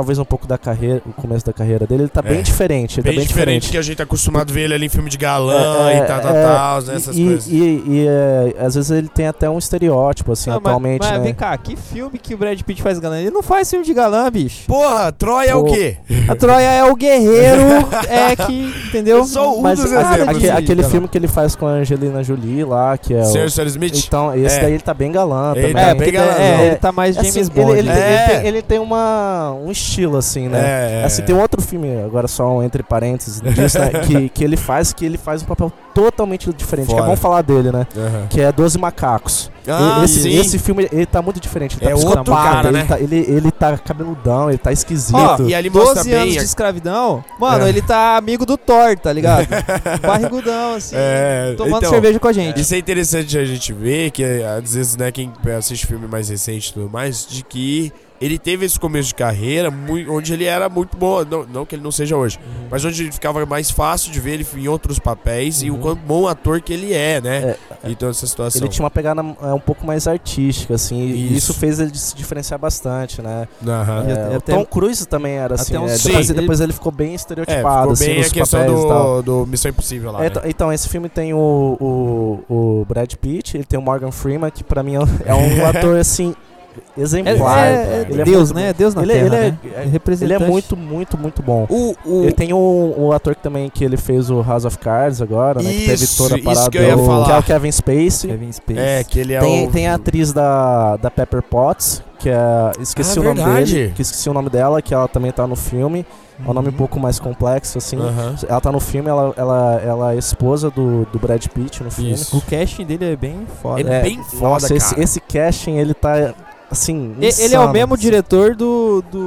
Speaker 3: talvez um pouco da carreira, o começo da carreira dele, ele tá
Speaker 1: É.
Speaker 3: bem diferente, ele
Speaker 1: Bem,
Speaker 3: tá bem
Speaker 1: diferente que a gente tá acostumado a ver ele ali em filme de galã
Speaker 3: É,
Speaker 1: e tal, tal,
Speaker 3: é,
Speaker 1: tal, né, essas
Speaker 3: e,
Speaker 1: coisas.
Speaker 3: E, e, é, às vezes ele tem até um estereótipo, assim,
Speaker 2: Não, mas-
Speaker 3: atualmente,
Speaker 2: mas,
Speaker 3: né?
Speaker 2: vem cá, que filme que o Brad Pitt faz galã? Ele não faz filme de galã, bicho.
Speaker 1: Porra, Troia é o quê?
Speaker 2: A Troia é o guerreiro, é que, entendeu?
Speaker 1: Eu sou um
Speaker 3: Mas
Speaker 1: dos
Speaker 3: aque-
Speaker 1: exemplos.
Speaker 3: aquele
Speaker 2: galã.
Speaker 3: filme que ele faz com a Angelina Jolie lá, que é o...
Speaker 1: Senhor Sr. Smith?
Speaker 3: Então, esse
Speaker 1: É.
Speaker 3: daí ele tá bem galã
Speaker 1: Ele
Speaker 3: também.
Speaker 1: tá
Speaker 2: É,
Speaker 1: bem
Speaker 2: é, ele tá mais James
Speaker 3: Assim,
Speaker 2: Bond.
Speaker 3: ele, ele, tem,
Speaker 1: É.
Speaker 3: ele tem- ele tem uma, um estilo, assim, né?
Speaker 1: É, é.
Speaker 3: Assim, tem outro filme, agora só um entre parênteses, disso, né, que, que ele faz, que ele faz um papel totalmente diferente, que é
Speaker 1: Fora.
Speaker 3: bom falar dele, né?
Speaker 1: Aham.
Speaker 3: Que é Doze Macacos.
Speaker 1: Ah,
Speaker 3: esse,
Speaker 1: sim.
Speaker 3: esse filme, ele tá muito diferente, ele tá
Speaker 1: É outro cara,
Speaker 3: ele,
Speaker 1: né?
Speaker 3: tá, ele, ele tá cabeludão, ele tá esquisito.
Speaker 1: Ó, e ali mostra
Speaker 2: 12
Speaker 1: bem...
Speaker 2: anos de escravidão, mano,
Speaker 1: É.
Speaker 2: ele tá amigo do Thor, tá ligado? Barrigudão, assim,
Speaker 1: É,
Speaker 2: tomando
Speaker 1: então,
Speaker 2: cerveja com a gente.
Speaker 1: Isso é interessante a gente ver, que às vezes, né, quem assiste filme mais recente e tudo mais, de que ele teve esse começo de carreira mui- onde ele era muito bom, não, não que ele não seja hoje, mas onde ele ficava mais fácil de ver ele em outros papéis e o
Speaker 3: Uhum.
Speaker 1: quão bom ator que ele é, né?
Speaker 3: É,
Speaker 1: então essa situação.
Speaker 3: Ele tinha uma pegada é, um pouco mais artística, assim, e
Speaker 1: Isso.
Speaker 3: isso fez ele se diferenciar bastante, né?
Speaker 2: E
Speaker 3: É,
Speaker 2: até-
Speaker 3: Tom Cruise também era assim, né?
Speaker 1: Sim.
Speaker 3: depois,
Speaker 2: ele-
Speaker 3: depois ele ficou bem
Speaker 1: É,
Speaker 3: estereotipado,
Speaker 1: ficou bem
Speaker 3: assim,
Speaker 1: a
Speaker 3: nos
Speaker 1: questão do, do Missão Impossível lá,
Speaker 3: É,
Speaker 1: né?
Speaker 3: t- Então, esse filme tem o, o, o Brad Pitt, ele tem o Morgan Freeman, que pra mim é um- é um ator, assim,
Speaker 2: É,
Speaker 3: exemplar.
Speaker 2: é- é
Speaker 3: Ele é
Speaker 2: Deus, né? Deus na
Speaker 3: ele, é-
Speaker 2: Terra,
Speaker 3: ele é,
Speaker 2: né?
Speaker 3: ele
Speaker 2: representante.
Speaker 3: é muito, muito, muito bom.
Speaker 1: O, o,
Speaker 3: Ele tem o, o ator que também que ele fez o House of Cards agora, né? que teve
Speaker 1: Isso,
Speaker 3: toda a
Speaker 1: isso
Speaker 3: parada
Speaker 1: que eu ia
Speaker 3: do-
Speaker 1: falar.
Speaker 3: que é o Kevin Spacey.
Speaker 2: Kevin Spacey.
Speaker 1: É, que ele é
Speaker 3: tem,
Speaker 1: o...
Speaker 3: tem a atriz da, da Pepper Potts, que é. Esqueci
Speaker 1: Ah,
Speaker 3: o nome
Speaker 1: verdade.
Speaker 3: dele. Que esqueci o nome dela, que ela também tá no filme. É um nome um
Speaker 2: Uhum.
Speaker 3: pouco mais complexo, assim.
Speaker 1: Aham.
Speaker 3: Ela tá no filme, ela, ela, ela é esposa do, do Brad Pitt no filme.
Speaker 1: Isso.
Speaker 2: O casting dele é bem foda.
Speaker 1: É bem foda,
Speaker 3: Nossa, esse,
Speaker 1: cara.
Speaker 3: esse casting, ele tá, assim,
Speaker 2: E- Ele é
Speaker 3: insano.
Speaker 2: o mesmo diretor do, do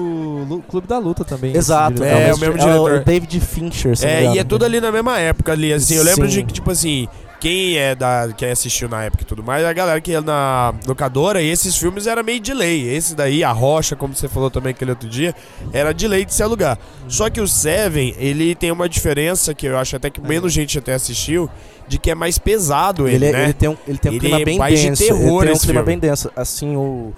Speaker 2: Lu- Clube da Luta também.
Speaker 3: Exato,
Speaker 2: diretor.
Speaker 1: É, o mesmo diretor.
Speaker 3: David Fincher, se
Speaker 1: É, e é tudo ali na mesma época ali, assim. Eu lembro
Speaker 3: Sim.
Speaker 1: de que, tipo assim, quem é da. Quem assistiu na época e tudo mais, a galera que ia na locadora, e esses filmes era meio de lei. Esse daí, a Rocha, como você falou também aquele outro dia, era de lei de se alugar. Só que o Seven, ele tem uma diferença que eu acho até que menos gente até assistiu, de que é mais pesado ele,
Speaker 3: Ele, é-
Speaker 1: né?
Speaker 3: ele tem um, ele tem um
Speaker 1: Ele
Speaker 3: clima
Speaker 1: é
Speaker 3: bem
Speaker 1: mais de
Speaker 3: denso.
Speaker 1: terror
Speaker 3: ele tem um clima
Speaker 1: filme.
Speaker 3: bem denso. Assim, o.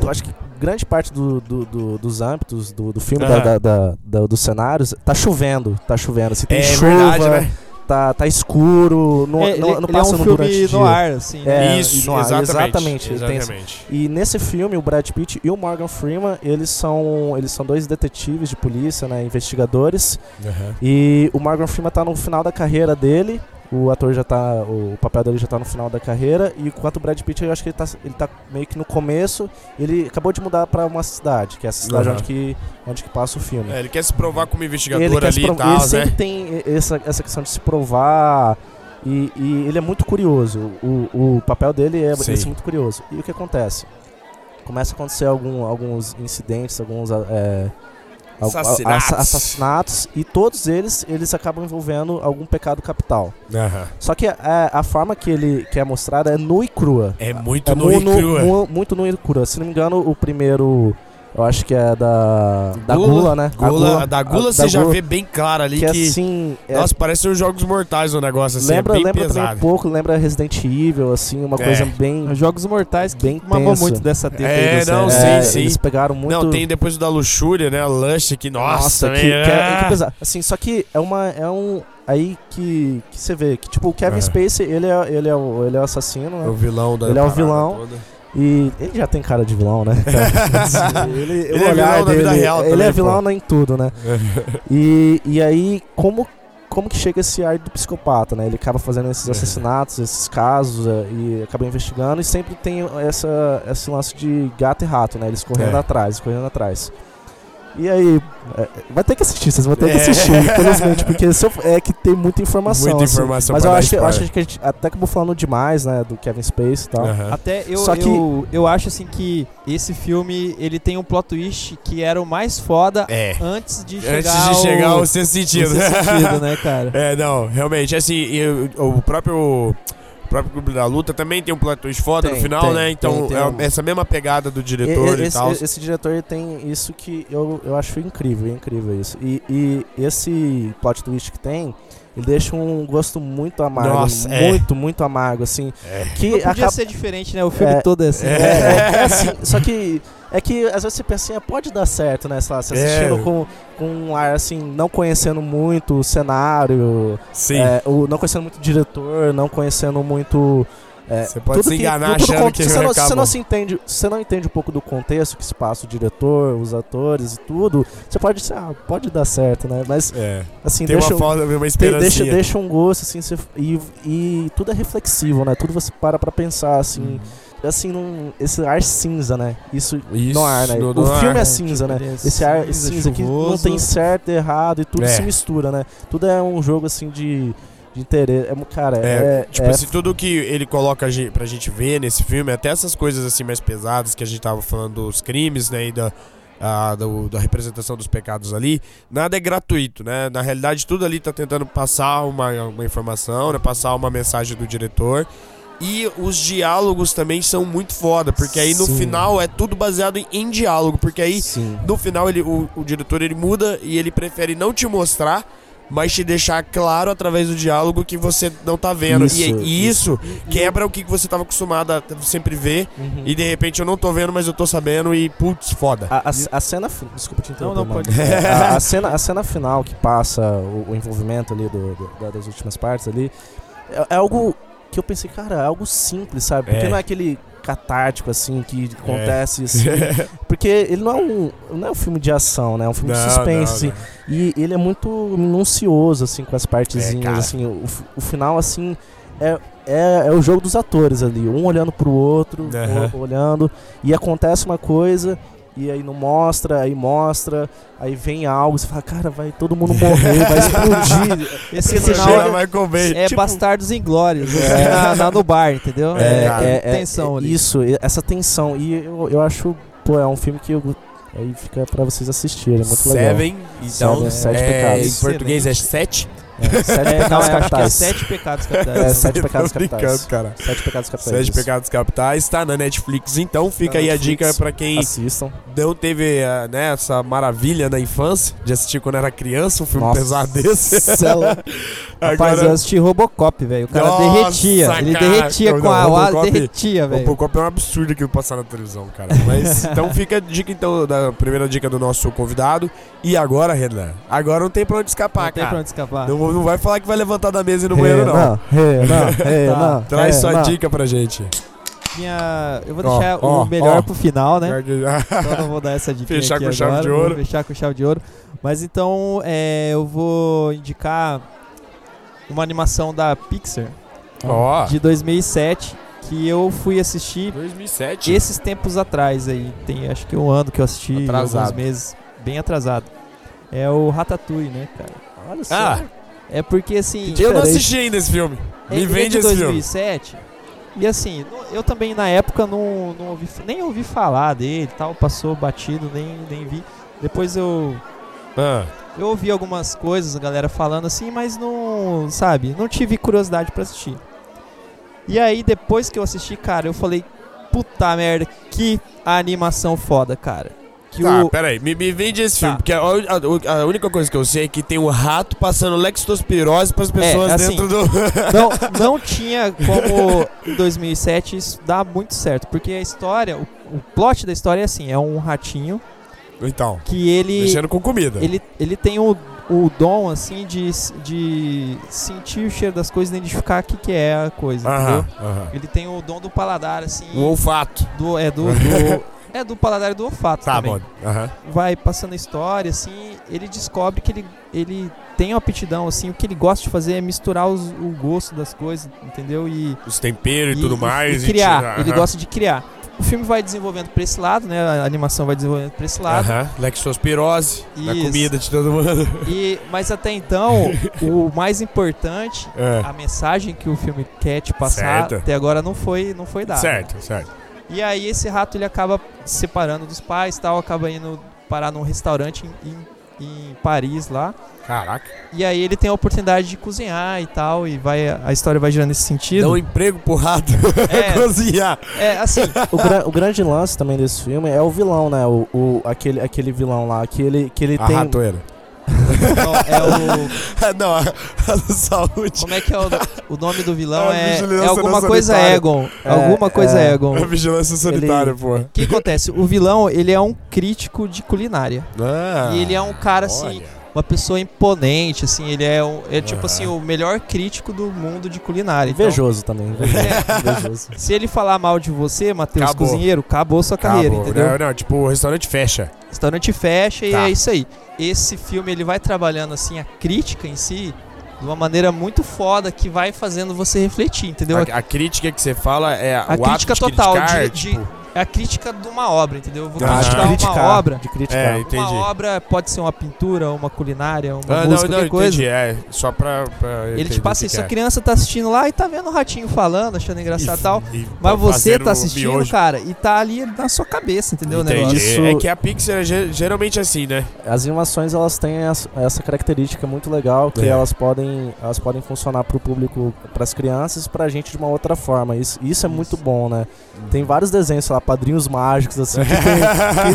Speaker 3: Eu acho que grande parte do, do- do- dos âmbitos do, do filme, da-
Speaker 1: Aham.
Speaker 3: da, da- da- dos cenários, tá chovendo. Tá chovendo. Se tem
Speaker 1: é
Speaker 3: chuva,
Speaker 1: verdade, né?
Speaker 3: tá, tá escuro, não,
Speaker 2: É, ele,
Speaker 3: não, não
Speaker 2: ele é
Speaker 3: passa
Speaker 2: um
Speaker 3: no
Speaker 2: filme no
Speaker 3: dia.
Speaker 2: ar, assim. né?
Speaker 3: É,
Speaker 1: Isso,
Speaker 3: no ar,
Speaker 1: exatamente.
Speaker 3: exatamente,
Speaker 1: exatamente.
Speaker 3: E nesse filme, o Brad Pitt e o Morgan Freeman, eles são, eles são dois detetives de polícia, né, investigadores.
Speaker 1: Aham.
Speaker 3: E o Morgan Freeman tá no final da carreira dele. O ator já tá. O papel dele já tá no final da carreira. E enquanto o Brad Pitt, eu acho que ele tá, ele tá meio que no começo. Ele acabou de mudar pra uma cidade, que é essa cidade
Speaker 1: Aham.
Speaker 3: onde, que, onde que passa o filme.
Speaker 1: É, ele quer se provar como investigador
Speaker 3: ele
Speaker 1: ali e tal,
Speaker 3: ele
Speaker 1: né?
Speaker 3: sempre tem essa, essa questão de se provar. E, e ele é muito curioso. O, o papel dele é esse muito curioso. E o que acontece? Começa a acontecer algum, alguns incidentes, alguns é,
Speaker 1: Assassinatos.
Speaker 3: assa- assassinatos e todos eles eles acabam envolvendo algum pecado capital.
Speaker 1: Aham.
Speaker 3: Só que a, a forma que ele que é mostrada é nua e crua.
Speaker 1: É muito
Speaker 3: É
Speaker 1: nu e crua.
Speaker 3: mu- muito nua e crua. Se não me engano, o primeiro eu acho que é da da gula, né? A
Speaker 1: Gula, da gula
Speaker 3: a-
Speaker 1: você
Speaker 3: da
Speaker 1: já
Speaker 3: gula,
Speaker 1: vê bem claro ali
Speaker 3: que,
Speaker 1: que.
Speaker 3: assim, é-
Speaker 1: Nossa, parece os jogos mortais o negócio, assim,
Speaker 3: lembra
Speaker 1: é bem
Speaker 3: lembra também
Speaker 1: pesado.
Speaker 3: um pouco, lembra Resident Evil, assim, uma
Speaker 1: É.
Speaker 3: coisa bem
Speaker 2: Os Jogos Mortais
Speaker 3: bem
Speaker 2: mamou
Speaker 3: tenso.
Speaker 2: muito dessa teta
Speaker 1: É,
Speaker 2: aí
Speaker 1: não,
Speaker 2: série.
Speaker 3: É,
Speaker 1: sim, sim.
Speaker 3: Eles pegaram muito
Speaker 1: Não, tem depois o da luxúria, né? Lush, que nossa,
Speaker 3: Nossa, que, que é, que é pesado. Assim, só que é uma é um aí que, que você vê que tipo o Kevin
Speaker 1: É.
Speaker 3: Spacey, ele é ele é o, ele é o assassino,
Speaker 1: É o
Speaker 3: né?
Speaker 1: vilão da
Speaker 3: Ele é o vilão.
Speaker 1: toda.
Speaker 3: E ele já tem cara de vilão, né? ele,
Speaker 1: Ele
Speaker 3: o
Speaker 1: é vilão na vida
Speaker 3: dele-
Speaker 1: real
Speaker 3: Ele
Speaker 1: também,
Speaker 3: é vilão
Speaker 1: pô.
Speaker 3: em tudo, né? E, e aí, como, como que chega esse ar do psicopata, né? Ele acaba fazendo esses
Speaker 1: É.
Speaker 3: assassinatos, esses casos, é, e acaba investigando, e sempre tem essa, esse lance de gato e rato, né? Eles correndo
Speaker 1: É.
Speaker 3: atrás, correndo atrás. E aí, é, vai ter que assistir, vocês vão ter que
Speaker 1: É.
Speaker 3: assistir, infelizmente, porque se eu- é que tem muita informação.
Speaker 1: Muita
Speaker 3: assim.
Speaker 1: informação
Speaker 3: Mas
Speaker 1: pra
Speaker 3: eu acho, que, eu acho que a gente até acabou falando demais, né, do Kevin Spacey e tal.
Speaker 2: Até eu,
Speaker 3: Só que-
Speaker 2: eu, eu acho assim que esse filme ele tem um plot twist que era o mais foda
Speaker 1: É.
Speaker 2: antes de chegar
Speaker 1: Antes de chegar
Speaker 2: ao,
Speaker 1: ao seu sentido.
Speaker 2: ao seu sentido, né, cara?
Speaker 1: É, não, realmente, assim, e o, o próprio. O próprio Clube da Luta também tem um plot twist foda
Speaker 3: Tem,
Speaker 1: no final,
Speaker 3: tem,
Speaker 1: né? Então,
Speaker 3: tem, tem
Speaker 1: é
Speaker 3: um-
Speaker 1: essa mesma pegada do diretor
Speaker 3: E-
Speaker 1: e,
Speaker 3: esse,
Speaker 1: tal.
Speaker 3: esse diretor tem isso que eu, eu acho incrível, é incrível isso. E, e esse plot twist que tem, ele deixa um gosto muito amargo,
Speaker 1: Nossa, é.
Speaker 3: muito, muito amargo, assim.
Speaker 1: É.
Speaker 3: Que
Speaker 2: Não podia
Speaker 3: acaba-
Speaker 2: ser diferente, né? O filme
Speaker 3: É,
Speaker 2: todo é assim.
Speaker 3: É, é- é assim, só que é que às vezes você pensa assim, ah, pode dar certo, né? Sei lá, você
Speaker 1: É.
Speaker 3: assistindo com, com um ar assim, não conhecendo muito o cenário,
Speaker 1: Sim.
Speaker 3: é, o, não conhecendo muito o diretor, não conhecendo muito. é,
Speaker 1: Você pode se enganar
Speaker 3: tudo
Speaker 1: achando que
Speaker 3: se você não, você não se entende, você não entende um pouco do contexto que se passa o diretor, os atores e tudo, você pode dizer, ah, pode dar certo, né? Mas
Speaker 1: É.
Speaker 3: assim,
Speaker 1: Tem
Speaker 3: deixa,
Speaker 1: uma falta, uma esperança.
Speaker 3: deixa, deixa um gosto assim, você- e, e tudo é reflexivo, né? Tudo você para pra pensar assim,
Speaker 1: Hum.
Speaker 3: Assim, num, esse ar cinza, né? Isso,
Speaker 1: Isso,
Speaker 3: no ar, né?
Speaker 1: no-
Speaker 3: o
Speaker 1: no ar.
Speaker 3: filme é cinza, né? Esse ar cinza, que não tem certo, errado e tudo
Speaker 1: É.
Speaker 3: se mistura, né? Tudo é um jogo assim de, de interesse. É, cara,
Speaker 1: É,
Speaker 3: é,
Speaker 1: tipo
Speaker 3: é
Speaker 1: assim, tudo que ele coloca pra gente ver nesse filme, até essas coisas assim mais pesadas que a gente tava falando dos crimes, né, e da, a- do- da representação dos pecados ali, nada é gratuito, né? Na realidade, tudo ali tá tentando passar uma, uma informação, né, passar uma mensagem do diretor. E os diálogos também são muito foda, porque aí no
Speaker 3: Sim.
Speaker 1: final é tudo baseado em, em diálogo, porque aí
Speaker 3: Sim.
Speaker 1: no final ele, o, o diretor ele muda e ele prefere não te mostrar, mas te deixar claro através do diálogo que você não tá vendo.
Speaker 3: Isso,
Speaker 1: e, e isso,
Speaker 3: E-
Speaker 1: quebra o que você tava acostumado a sempre ver.
Speaker 3: Uhum.
Speaker 1: E de repente eu não tô vendo, mas eu tô sabendo e putz, foda.
Speaker 3: A, a- a cena. Desculpa te interromper.
Speaker 2: Não, não, pode.
Speaker 3: A, a cena, a cena final que passa o, o envolvimento ali do, do- da- das últimas partes ali é, é algo que eu pensei, cara, é algo simples, sabe? Porque
Speaker 1: É.
Speaker 3: não é aquele catártico, assim, que acontece, assim. Porque ele não é um, não é um filme de ação, né? É um filme de
Speaker 1: Não,
Speaker 3: suspense,
Speaker 1: não,
Speaker 3: assim.
Speaker 1: não.
Speaker 3: E ele é muito minucioso, assim, com as partezinhas,
Speaker 1: É,
Speaker 3: assim. O, o final, assim, é, é, é o jogo dos atores ali. Um olhando pro outro, o- olhando. E acontece uma coisa, e aí não mostra, aí mostra, aí vem algo, você fala, cara, vai todo mundo morrer, vai explodir.
Speaker 2: Esse final
Speaker 1: Chega
Speaker 2: é,
Speaker 1: Bay.
Speaker 2: é
Speaker 3: tipo-
Speaker 2: Bastardos Inglórios, na, na- no bar, entendeu?
Speaker 1: É,
Speaker 2: É, é, tensão ali.
Speaker 3: Isso, essa tensão. E eu, eu acho, pô, é um filme que eu, aí fica pra vocês assistirem, é muito legal.
Speaker 1: Seven, então,
Speaker 3: Seven, Sete
Speaker 1: é,
Speaker 3: Pecados.
Speaker 1: em português é sete.
Speaker 3: É, sete
Speaker 2: É, não,
Speaker 3: pecados
Speaker 2: que é
Speaker 3: capitais.
Speaker 2: Sete Pecados
Speaker 3: É,
Speaker 2: Capitais.
Speaker 3: sete pecados capitais.
Speaker 1: cara.
Speaker 3: Sete pecados capitais.
Speaker 1: Sete
Speaker 3: isso.
Speaker 1: Pecados Capitais tá na Netflix, então fica
Speaker 3: Tá
Speaker 1: aí
Speaker 3: na
Speaker 1: a
Speaker 3: Netflix.
Speaker 1: dica pra quem
Speaker 3: Assistam.
Speaker 1: não teve ah, né, essa maravilha na infância de assistir quando era criança um filme
Speaker 3: Nossa.
Speaker 1: pesado desse.
Speaker 2: Cela- Rapaz, eu assisti Robocop, velho. O cara
Speaker 1: Nossa,
Speaker 2: derretia. Ele
Speaker 1: cara.
Speaker 2: derretia
Speaker 1: Não,
Speaker 2: com a
Speaker 1: não, Robocop-
Speaker 2: derretia, velho.
Speaker 1: Robocop é um absurdo aquilo passar na televisão, cara. Mas então fica a dica então da primeira dica do nosso convidado. E agora, Renan? Agora não tem pra onde escapar,
Speaker 2: Não tem
Speaker 1: cara.
Speaker 2: pra onde escapar.
Speaker 1: Não, não vai falar que vai levantar da mesa e ir no banheiro, não.
Speaker 3: Renan, Renan, Renan.
Speaker 1: Traz sua
Speaker 3: Renan.
Speaker 1: dica pra gente.
Speaker 2: Minha... Eu vou deixar
Speaker 1: ó,
Speaker 2: o melhor
Speaker 1: ó.
Speaker 2: pro final, né? Então não vou dar essa dica
Speaker 1: Fechar
Speaker 2: aqui
Speaker 1: com chave
Speaker 2: agora,
Speaker 1: de ouro.
Speaker 2: Vou fechar com chave de ouro. Mas então é, eu vou indicar uma animação da Pixar
Speaker 1: Ó,
Speaker 2: de 2007 que eu fui assistir
Speaker 1: 2007.
Speaker 2: esses tempos atrás aí. Tem acho que um ano que eu assisti,
Speaker 1: Atrasado.
Speaker 2: alguns meses, bem atrasado. É o Ratatouille, né, cara?
Speaker 3: Olha só.
Speaker 1: Ah,
Speaker 2: É porque assim,
Speaker 1: eu não assisti ainda esse filme. Me vende
Speaker 2: de
Speaker 1: esse filme.
Speaker 2: 2007. E assim, eu também na época não, não ouvi, nem ouvi falar dele, e tal, passou batido, nem, nem vi. Depois eu
Speaker 1: Ah,
Speaker 2: eu ouvi algumas coisas, a galera falando assim, mas não, sabe, não tive curiosidade pra assistir. E aí depois que eu assisti, cara, eu falei, puta merda, que animação foda, cara. Que
Speaker 1: tá,
Speaker 2: o
Speaker 1: peraí, me, me vende esse
Speaker 2: Tá.
Speaker 1: filme, porque a, a- a única coisa que eu sei é que tem um rato passando lectospirose pras pessoas
Speaker 2: assim,
Speaker 1: dentro do...
Speaker 2: não, não tinha como em 2007 isso dar muito certo, porque a história, o, o plot da história é assim, é um ratinho
Speaker 1: então,
Speaker 2: que ele
Speaker 1: mexendo com comida.
Speaker 2: ele, ele tem o, o dom assim de, de sentir o cheiro das coisas e identificar o que, que é a coisa,
Speaker 1: Aham,
Speaker 2: entendeu?
Speaker 1: aham.
Speaker 2: Ele tem o dom do paladar assim,
Speaker 1: O olfato.
Speaker 2: do é do, do é do paladar e do olfato
Speaker 1: Tá
Speaker 2: também.
Speaker 1: bom. Aham.
Speaker 2: Vai passando a história assim, ele descobre que ele ele tem uma aptidão assim, o que ele gosta de fazer é misturar os- o gosto das coisas, entendeu? E
Speaker 1: Os temperos e, tudo mais.
Speaker 2: E criar.
Speaker 1: tirar-
Speaker 2: Ele gosta de criar. O filme vai desenvolvendo pra esse lado, né? A animação vai desenvolvendo pra esse lado.
Speaker 1: Aham. Lectospirose. Da
Speaker 2: Isso.
Speaker 1: comida de todo mundo.
Speaker 2: E, mas até então, o mais importante,
Speaker 1: É.
Speaker 2: a mensagem que o filme quer te passar,
Speaker 1: Certo.
Speaker 2: até agora não foi, não foi dada.
Speaker 1: Certo, certo.
Speaker 2: E aí esse rato ele acaba se separando dos pais, tal, acaba indo parar num restaurante em, em, em Paris lá.
Speaker 1: Caraca.
Speaker 2: E aí ele tem a oportunidade de cozinhar e tal, e vai a história vai girando nesse sentido.
Speaker 1: Dá um emprego pro rato
Speaker 2: É.
Speaker 1: cozinhar.
Speaker 2: É, assim,
Speaker 3: O, gra- o grande lance também desse filme é o vilão, né? O, o- aquele, aquele vilão lá, que ele, que ele
Speaker 1: A
Speaker 3: tem.
Speaker 1: ratoeira.
Speaker 2: Não, é o
Speaker 1: Não, a, a do saúde.
Speaker 2: Como é que é o, o nome do vilão?
Speaker 1: É
Speaker 2: É, é alguma coisa
Speaker 1: sanitária.
Speaker 2: Egon.
Speaker 3: É,
Speaker 2: alguma coisa
Speaker 3: é.
Speaker 2: Egon.
Speaker 1: A
Speaker 2: O
Speaker 1: vigilância sanitária, pô.
Speaker 2: que acontece? O vilão, ele é um crítico de culinária.
Speaker 1: Ah,
Speaker 2: e ele é um cara, assim,
Speaker 1: olha.
Speaker 2: Uma pessoa imponente, assim. Ele é, um- é tipo
Speaker 1: Aham.
Speaker 2: assim, o melhor crítico do mundo de culinária. Então,
Speaker 3: Invejoso também.
Speaker 2: É.
Speaker 3: Invejoso.
Speaker 2: se ele falar mal de você, Matheus
Speaker 1: Acabou.
Speaker 2: Cozinheiro, acabou sua carreira,
Speaker 1: Acabou.
Speaker 2: entendeu?
Speaker 1: Não, não, tipo, o restaurante fecha.
Speaker 2: restaurante fecha e
Speaker 1: Tá.
Speaker 2: é isso aí. Esse filme ele vai trabalhando assim a crítica em si de uma maneira muito foda que vai fazendo você refletir, entendeu?
Speaker 1: A, a crítica que você fala é
Speaker 2: A
Speaker 1: o
Speaker 2: crítica
Speaker 1: ato de
Speaker 2: total
Speaker 1: criticar,
Speaker 2: de- de-
Speaker 1: tipo,
Speaker 2: É a crítica de uma obra, entendeu? Eu vou
Speaker 1: Ah,
Speaker 2: criticar
Speaker 1: de
Speaker 2: uma obra.
Speaker 3: De criticar.
Speaker 1: É, entendi.
Speaker 2: Uma obra pode ser uma pintura, uma culinária, uma
Speaker 1: Ah, não,
Speaker 2: música,
Speaker 1: não,
Speaker 2: qualquer coisa.
Speaker 1: entendi. É, só pra. pra
Speaker 2: Ele te passa
Speaker 1: o
Speaker 2: isso, a
Speaker 1: é.
Speaker 2: criança tá assistindo lá e tá vendo o ratinho falando, achando engraçado e tal.
Speaker 1: E-
Speaker 2: Mas você
Speaker 1: fazendo
Speaker 2: tá assistindo,
Speaker 1: miojo.
Speaker 2: cara, e tá ali na sua cabeça, entendeu? O
Speaker 1: Entendi.
Speaker 2: negócio.
Speaker 3: Isso-
Speaker 1: É que a Pixar é ge- geralmente assim, né?
Speaker 3: As animações elas têm essa, característica muito legal que
Speaker 1: É.
Speaker 3: elas podem elas podem funcionar para o público, para as crianças, e para a gente de uma outra forma. Isso, isso é muito bom, né? Tem vários desenhos, sei lá, padrinhos mágicos assim que tem,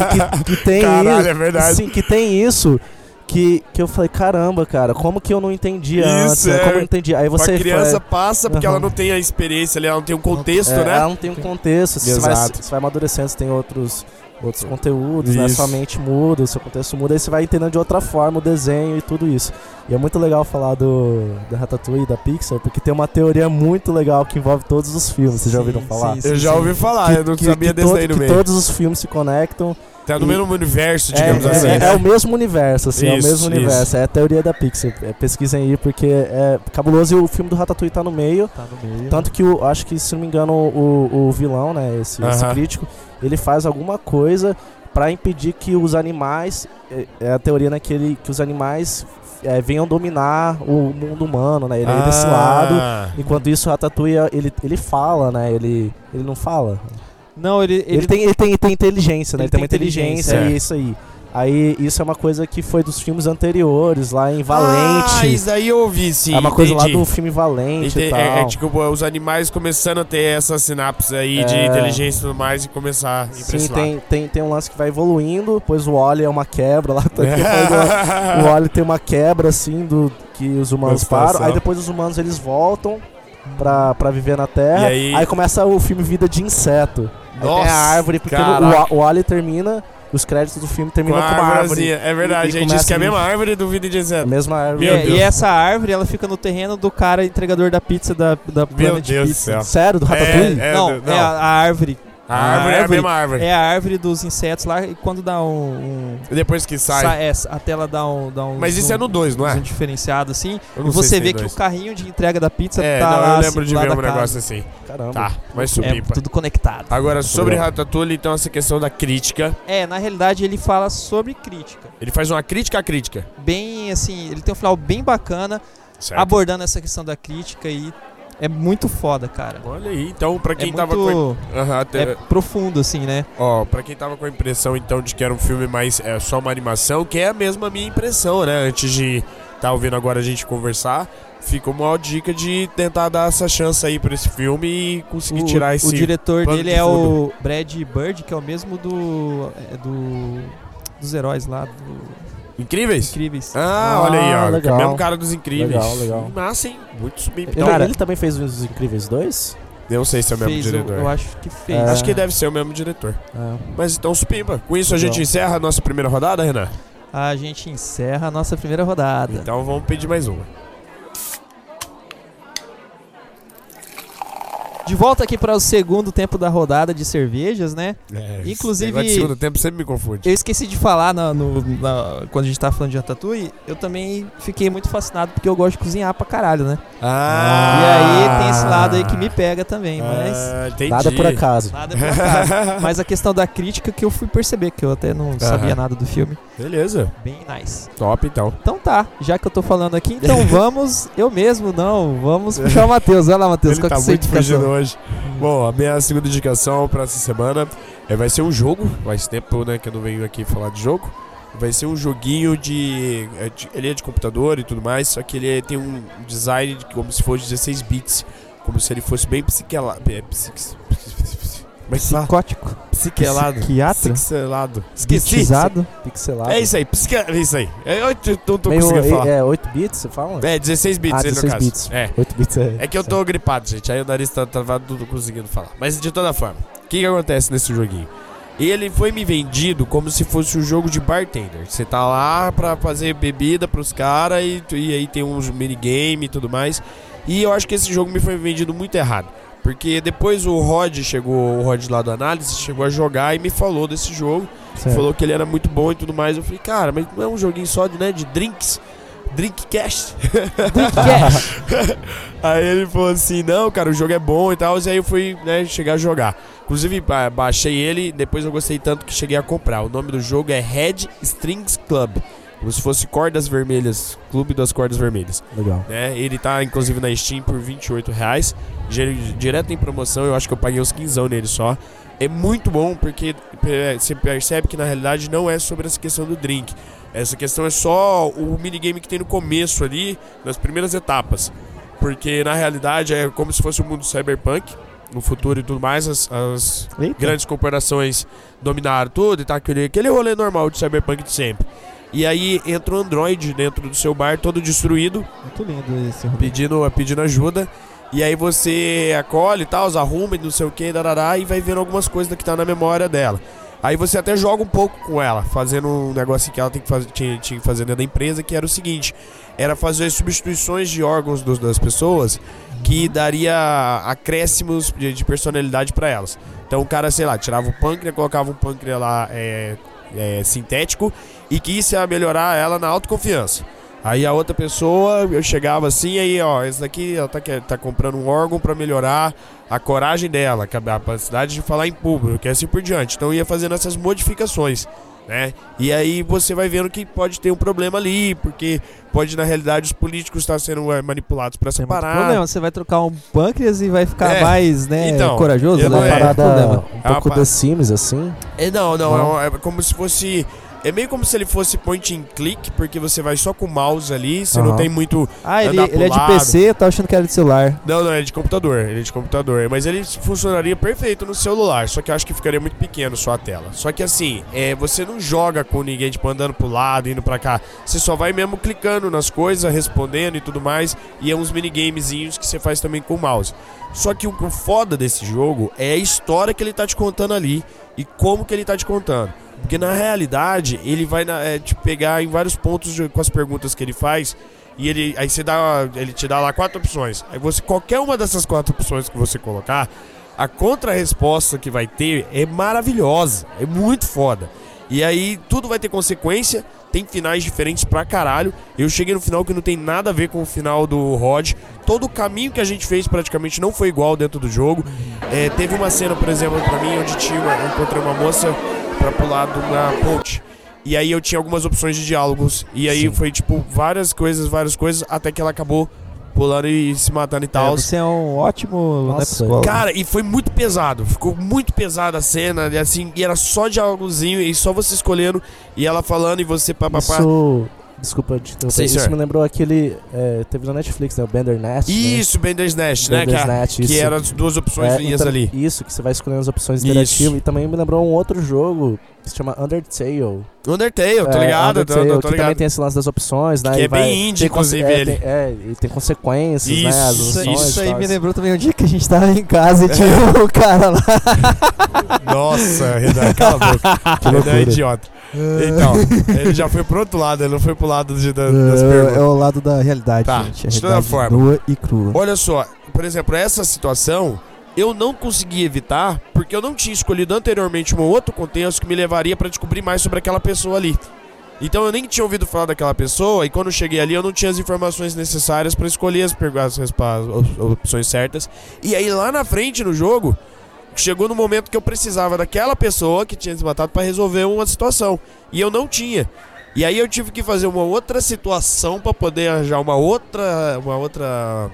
Speaker 3: que, que- que tem
Speaker 1: Caralho,
Speaker 3: isso,
Speaker 1: é verdade.
Speaker 3: sim, que tem isso. Que, que eu falei, caramba, cara, como que eu não entendia
Speaker 1: Isso,
Speaker 3: antes?
Speaker 1: é.
Speaker 3: Como eu não entendi? Aí você
Speaker 1: a criança
Speaker 3: fala,
Speaker 1: passa porque
Speaker 3: Aham.
Speaker 1: ela não tem a experiência ali, ela não tem um contexto,
Speaker 3: é,
Speaker 1: né?
Speaker 3: Ela não tem um contexto, você vai,
Speaker 1: Exato.
Speaker 3: você vai amadurecendo, você tem outros, outros conteúdos, né?
Speaker 1: Isso.
Speaker 3: Sua mente muda, o seu contexto muda, aí você vai entendendo de outra forma o desenho e tudo isso. E é muito legal falar do da Ratatouille e da Pixar, porque tem uma teoria muito legal que envolve todos os filmes. Vocês já ouviram falar?
Speaker 2: sim, sim.
Speaker 1: Eu já ouvi falar, eu não sabia desse
Speaker 3: todo-
Speaker 1: daí no
Speaker 3: que
Speaker 1: meio.
Speaker 3: todos os filmes se conectam.
Speaker 1: Tá no
Speaker 3: e-
Speaker 1: mesmo universo,
Speaker 3: É,
Speaker 1: digamos
Speaker 3: é-
Speaker 1: assim.
Speaker 3: é,
Speaker 1: né?
Speaker 3: é o mesmo universo, assim, é o
Speaker 1: Isso,
Speaker 3: mesmo
Speaker 1: isso.
Speaker 3: universo. É a teoria da Pixar. É, pesquisem aí, porque é cabuloso e o filme do Ratatouille tá no meio.
Speaker 2: Tá no meio.
Speaker 3: Tanto que o, acho que, se não me engano, o, o vilão, né, esse, esse
Speaker 1: Aham.
Speaker 3: crítico, ele faz alguma coisa pra impedir que os animais, é, é a teoria, né, que, ele, que os animais é, venham dominar o mundo humano, né, ele é desse lado.
Speaker 1: Ah,
Speaker 3: Enquanto isso, o Ratatouille, ele, ele fala, né, ele, ele não fala.
Speaker 2: Não, ele,
Speaker 3: Ele,
Speaker 2: ele,
Speaker 3: tem, ele, tem, ele tem inteligência, né,
Speaker 2: Ele
Speaker 3: ele tem uma
Speaker 2: tem
Speaker 3: inteligência,
Speaker 1: inteligência.
Speaker 3: e isso aí. Aí, isso é uma coisa que foi dos filmes anteriores, lá em Valente.
Speaker 1: Ah, isso daí eu ouvi, sim.
Speaker 3: é uma coisa lá
Speaker 1: entendi.
Speaker 3: do filme Valente
Speaker 1: Ente-
Speaker 3: e tal.
Speaker 1: é, é tipo os animais começando a ter essa sinapse aí de
Speaker 3: É.
Speaker 1: inteligência e tudo mais e começar a
Speaker 3: Sim, tem, tem, tem um lance que vai evoluindo, depois o Wally é uma quebra lá. tá- o Wally tem uma quebra assim do que os humanos param. Aí depois os humanos eles voltam pra, pra viver na Terra.
Speaker 1: E aí-
Speaker 3: começa o filme Vida de Inseto. Aí tem
Speaker 1: Nossa,
Speaker 3: a árvore, porque o, o Wally termina, os créditos do filme terminam com, uma árvore.
Speaker 1: É verdade,
Speaker 3: E- e
Speaker 1: a gente disse que é a mesma árvore do Vida de
Speaker 3: A
Speaker 1: Inseto.
Speaker 3: mesma árvore.
Speaker 2: e, e essa árvore, ela fica no terreno do cara entregador da pizza da, da
Speaker 1: Meu
Speaker 2: Planet
Speaker 1: Deus
Speaker 2: Pizza.
Speaker 3: Sério, do Ratatouille?
Speaker 1: É,
Speaker 2: não,
Speaker 1: do-
Speaker 2: é a, a árvore.
Speaker 1: A árvore é a
Speaker 2: árvore
Speaker 1: mesma árvore.
Speaker 2: É a árvore dos insetos lá e quando dá um. um
Speaker 1: Depois que sai.
Speaker 2: sa- é, a tela dá um. Dá um
Speaker 1: Mas isso é no 2, não
Speaker 2: um
Speaker 1: é?
Speaker 2: zoom diferenciado assim. E você vê que
Speaker 1: dois.
Speaker 2: o carrinho de entrega da pizza
Speaker 1: É,
Speaker 2: tá
Speaker 1: não,
Speaker 2: lá.
Speaker 1: eu
Speaker 2: assim,
Speaker 1: lembro
Speaker 2: do
Speaker 1: de ver um
Speaker 2: da casa.
Speaker 1: negócio assim.
Speaker 3: Caramba.
Speaker 1: Tá, mas
Speaker 2: É
Speaker 1: supimpa.
Speaker 2: tudo conectado.
Speaker 1: Agora, sobre. Ratatouille, então, essa questão da crítica.
Speaker 2: É, na realidade ele fala sobre crítica.
Speaker 1: Ele faz uma crítica à crítica.
Speaker 2: Bem assim, ele tem um final bem bacana
Speaker 1: Certo?
Speaker 2: abordando essa questão da crítica e é muito foda, cara.
Speaker 1: Olha aí, então, pra quem
Speaker 2: é
Speaker 1: tava
Speaker 2: muito
Speaker 1: com. Aham, até-
Speaker 2: é profundo assim, né?
Speaker 1: Ó, pra quem tava com a impressão então de que era um filme mais é, só uma animação, que é a mesma minha impressão, né? Antes de tá ouvindo agora a gente conversar, fica uma dica de tentar dar essa chance aí pra esse filme e conseguir
Speaker 2: O,
Speaker 1: tirar esse.
Speaker 2: o diretor dele
Speaker 1: de
Speaker 2: é o Brad Bird, que é o mesmo do é, do dos heróis lá do
Speaker 1: Incríveis?
Speaker 2: Incríveis.
Speaker 1: Ah,
Speaker 3: Ah,
Speaker 1: olha aí, ó.
Speaker 3: legal.
Speaker 1: O mesmo cara dos incríveis.
Speaker 3: Legal, legal.
Speaker 1: Massa, hein? Muito subir.
Speaker 3: Ele,
Speaker 1: Então,
Speaker 2: Cara-
Speaker 3: ele também fez os Incríveis 2?
Speaker 1: eu não sei se é o mesmo
Speaker 2: fez
Speaker 1: diretor.
Speaker 2: eu acho que fez.
Speaker 3: É.
Speaker 1: Acho que deve ser o mesmo diretor.
Speaker 3: É.
Speaker 1: Mas então, supimpa. Com isso a
Speaker 3: Legal.
Speaker 1: gente encerra a nossa primeira rodada, Renan?
Speaker 2: A gente encerra a nossa primeira rodada.
Speaker 1: Então vamos pedir mais uma.
Speaker 2: De volta aqui para o segundo tempo da rodada de cervejas, né?
Speaker 1: É,
Speaker 2: Inclusive-
Speaker 1: segundo tempo sempre me confunde.
Speaker 2: Eu esqueci de falar na- no- na- quando a gente tava falando de Ratatouille, eu também fiquei muito fascinado porque eu gosto de cozinhar pra caralho, né?
Speaker 1: Ah!
Speaker 2: E aí tem esse lado aí que me pega também, mas
Speaker 1: Ah, entendi.
Speaker 3: Nada por acaso.
Speaker 2: nada por acaso. Mas a questão da crítica que eu fui perceber, que eu até não sabia nada do filme.
Speaker 1: Beleza.
Speaker 2: Bem nice.
Speaker 1: Top, então.
Speaker 2: Então tá, já que eu tô falando aqui, então vamos, eu mesmo não, vamos puxar o Matheus. Vai lá, Matheus, qual
Speaker 1: tá
Speaker 2: que
Speaker 1: muito
Speaker 2: indicação?
Speaker 1: Hoje. Bom, a minha segunda indicação pra essa semana é, vai ser um jogo. Faz tempo né, que eu não venho aqui falar de jogo. Vai ser um joguinho de, é de- Ele é de computador e tudo mais, só que ele é- tem um design de, como se fosse 16 bits. Como se ele fosse bem psiquelado. É, psique-
Speaker 2: Psicótico,
Speaker 1: Psiquelado.
Speaker 2: psiquiatra,
Speaker 1: Pixelado. Esqueci.
Speaker 2: bitizado.
Speaker 3: Pixelado.
Speaker 1: É isso aí, psique... é isso aí. É, eu t- não tô
Speaker 3: Meio,
Speaker 1: conseguindo falar.
Speaker 3: é, 8 bits, você fala?
Speaker 1: É, 16 bits
Speaker 3: Ah,
Speaker 1: aí no
Speaker 3: 16
Speaker 1: caso.
Speaker 3: bits.
Speaker 1: É.
Speaker 3: 8 bits é.
Speaker 1: É que eu tô gripado, gente. Aí o nariz tá travado, não tô conseguindo falar. Mas de toda forma, o que, que acontece nesse joguinho? Ele foi me vendido como se fosse um jogo de bartender. Você tá lá pra fazer bebida pros caras e, e aí tem uns minigame e tudo mais. E eu acho que esse jogo me foi vendido muito errado. Porque depois o Rod chegou, o Rod lá do análise, chegou a jogar e me falou desse jogo.
Speaker 3: Certo.
Speaker 1: Falou que ele era muito bom e tudo mais. Eu falei, cara, mas não é um joguinho só de, né, de drinks? Drinkcast? Aí ele falou assim, não, cara, o jogo é bom e tal. E aí eu fui, né, chegar a jogar. Inclusive, ba- baixei ele, depois eu gostei tanto que cheguei a comprar. O nome do jogo é Red Strings Club. Como se fosse Cordas Vermelhas, Clube das Cordas Vermelhas.
Speaker 3: Legal.
Speaker 1: Né? Ele tá, inclusive, na Steam por 28 reais. Di- Direto em promoção, eu acho que eu paguei uns 15 nele só. É muito bom porque é, você percebe que na realidade não é sobre essa questão do drink. Essa questão é só o minigame que tem no começo ali, nas primeiras etapas. Porque na realidade é como se fosse o mundo cyberpunk, no futuro e tudo mais. As, as grandes corporações dominaram tudo e tá aquele, aquele rolê normal de cyberpunk de sempre. E aí entra um android dentro do seu bar, todo destruído,
Speaker 2: Muito lindo esse rolê.
Speaker 1: pedindo, pedindo ajuda. E aí você acolhe e tal, arruma e não sei o que, darará, e vai vendo algumas coisas que tá na memória dela. Aí você até joga um pouco com ela, fazendo um negócio que ela tem que fazer, tinha, tinha que fazer dentro da empresa, que era o seguinte: era fazer substituições de órgãos dos- das pessoas que daria acréscimos de, de personalidade pra elas. Então o cara, sei lá, tirava o pâncreas, colocava um pâncreas lá é, é, sintético e que isso ia melhorar ela na autoconfiança. Aí a outra pessoa, eu chegava assim, aí ó, esse daqui ela tá, que- tá comprando um órgão pra melhorar a coragem dela, a capacidade de falar em público, e assim por diante. Então eu ia fazendo essas modificações, né? E aí você vai vendo que pode ter um problema ali, porque pode na realidade os políticos estar sendo é, manipulados por essa
Speaker 2: Tem
Speaker 1: parada.
Speaker 2: problema. Você vai trocar um pâncreas e vai ficar
Speaker 1: É.
Speaker 2: mais, né,
Speaker 1: Então,
Speaker 2: corajoso, né?
Speaker 1: não
Speaker 3: Uma
Speaker 1: é.
Speaker 3: parada um
Speaker 1: É uma
Speaker 3: pouco
Speaker 1: pa-
Speaker 3: The Sims, assim.
Speaker 1: É, não, não,
Speaker 3: Não?
Speaker 1: é, um- é como se fosse. É meio como se ele fosse point and click, porque você vai só com o mouse ali, você não
Speaker 3: Aham.
Speaker 1: tem muito.
Speaker 2: Ah, ele, ele é de. PC, tava achando que era de celular.
Speaker 1: Não, não, é de computador, ele é de computador. Mas ele funcionaria perfeito no celular, só que eu acho que ficaria muito pequeno só a tela. Só que assim, é, você não joga com ninguém, tipo, andando pro lado, indo pra cá. Você só vai mesmo clicando nas coisas, respondendo e tudo mais. E é uns minigamezinhos que você faz também com o mouse. Só que o, o foda desse jogo é a história que ele tá te contando ali e como que ele tá te contando. Porque na realidade, ele vai é, te pegar em vários pontos de- com as perguntas que ele faz. E ele, aí você dá, ele te dá lá quatro opções. Aí você, qualquer uma dessas quatro opções que você colocar, a contra-resposta que vai ter é maravilhosa, é muito foda. E aí tudo vai ter consequência, tem finais diferentes pra caralho. Eu cheguei no final que não tem nada a ver com o final do Rod. Todo o caminho que a gente fez praticamente não foi igual dentro do jogo. É, teve uma cena, por exemplo, pra mim, onde tinha uma, eu encontrei uma moça pra pular de uma ponte. E aí eu tinha algumas opções de diálogos. E aí
Speaker 3: Sim.
Speaker 1: foi tipo várias coisas, várias coisas, até que ela acabou pulando e se matando e
Speaker 2: É,
Speaker 1: tal.
Speaker 2: você é um ótimo
Speaker 3: Nossa.
Speaker 1: Cara, e foi muito pesado. Ficou muito pesada a cena. E assim, e era só diálogozinho e só você escolhendo e ela falando e você papapá.
Speaker 3: Isso. Desculpa te interromper.
Speaker 1: Sim,
Speaker 3: Isso
Speaker 1: senhor.
Speaker 3: me lembrou aquele. é, teve na Netflix, né? O Bender Nest.
Speaker 1: Isso, Bender's Nest, né? Que, a- que eram as duas opções
Speaker 3: É,
Speaker 1: linhas
Speaker 3: inter-
Speaker 1: ali.
Speaker 3: Isso, que você vai escolhendo as opções interativas. E também me lembrou um outro jogo que se chama Undertale.
Speaker 1: Undertale, tô
Speaker 3: É,
Speaker 1: ligado, tô,
Speaker 3: Undertale,
Speaker 1: tô, tô
Speaker 3: que também tem esse lance das opções, né?
Speaker 1: Que
Speaker 3: e
Speaker 1: é bem
Speaker 3: vai-
Speaker 1: indie,
Speaker 3: tem conse-
Speaker 1: inclusive,
Speaker 3: é,
Speaker 1: ele.
Speaker 3: Tem, é, e tem consequências, né?
Speaker 1: Isso,
Speaker 2: Isso,
Speaker 3: opções
Speaker 2: isso aí me lembrou também um dia que a gente tava em casa e tinha o cara lá.
Speaker 1: Nossa, Renan, cala a boca. Renan é idiota. Então, ele já foi pro outro lado, ele não foi pro lado de, da- das
Speaker 2: É,
Speaker 1: perguntas.
Speaker 2: é o lado da realidade,
Speaker 1: Tá,
Speaker 2: gente. A
Speaker 1: de toda forma.
Speaker 2: nua e crua.
Speaker 1: Olha só, por exemplo, essa situação eu não consegui evitar porque eu não tinha escolhido anteriormente um outro contexto que me levaria pra descobrir mais sobre aquela pessoa ali. Então eu nem tinha ouvido falar daquela pessoa e quando eu cheguei ali eu não tinha as informações necessárias pra escolher as, as as opções certas. E aí lá na frente no jogo chegou no momento que eu precisava daquela pessoa que tinha se matado pra resolver uma situação e eu não tinha. E aí eu tive que fazer uma outra situação pra poder arranjar uma outra uma outra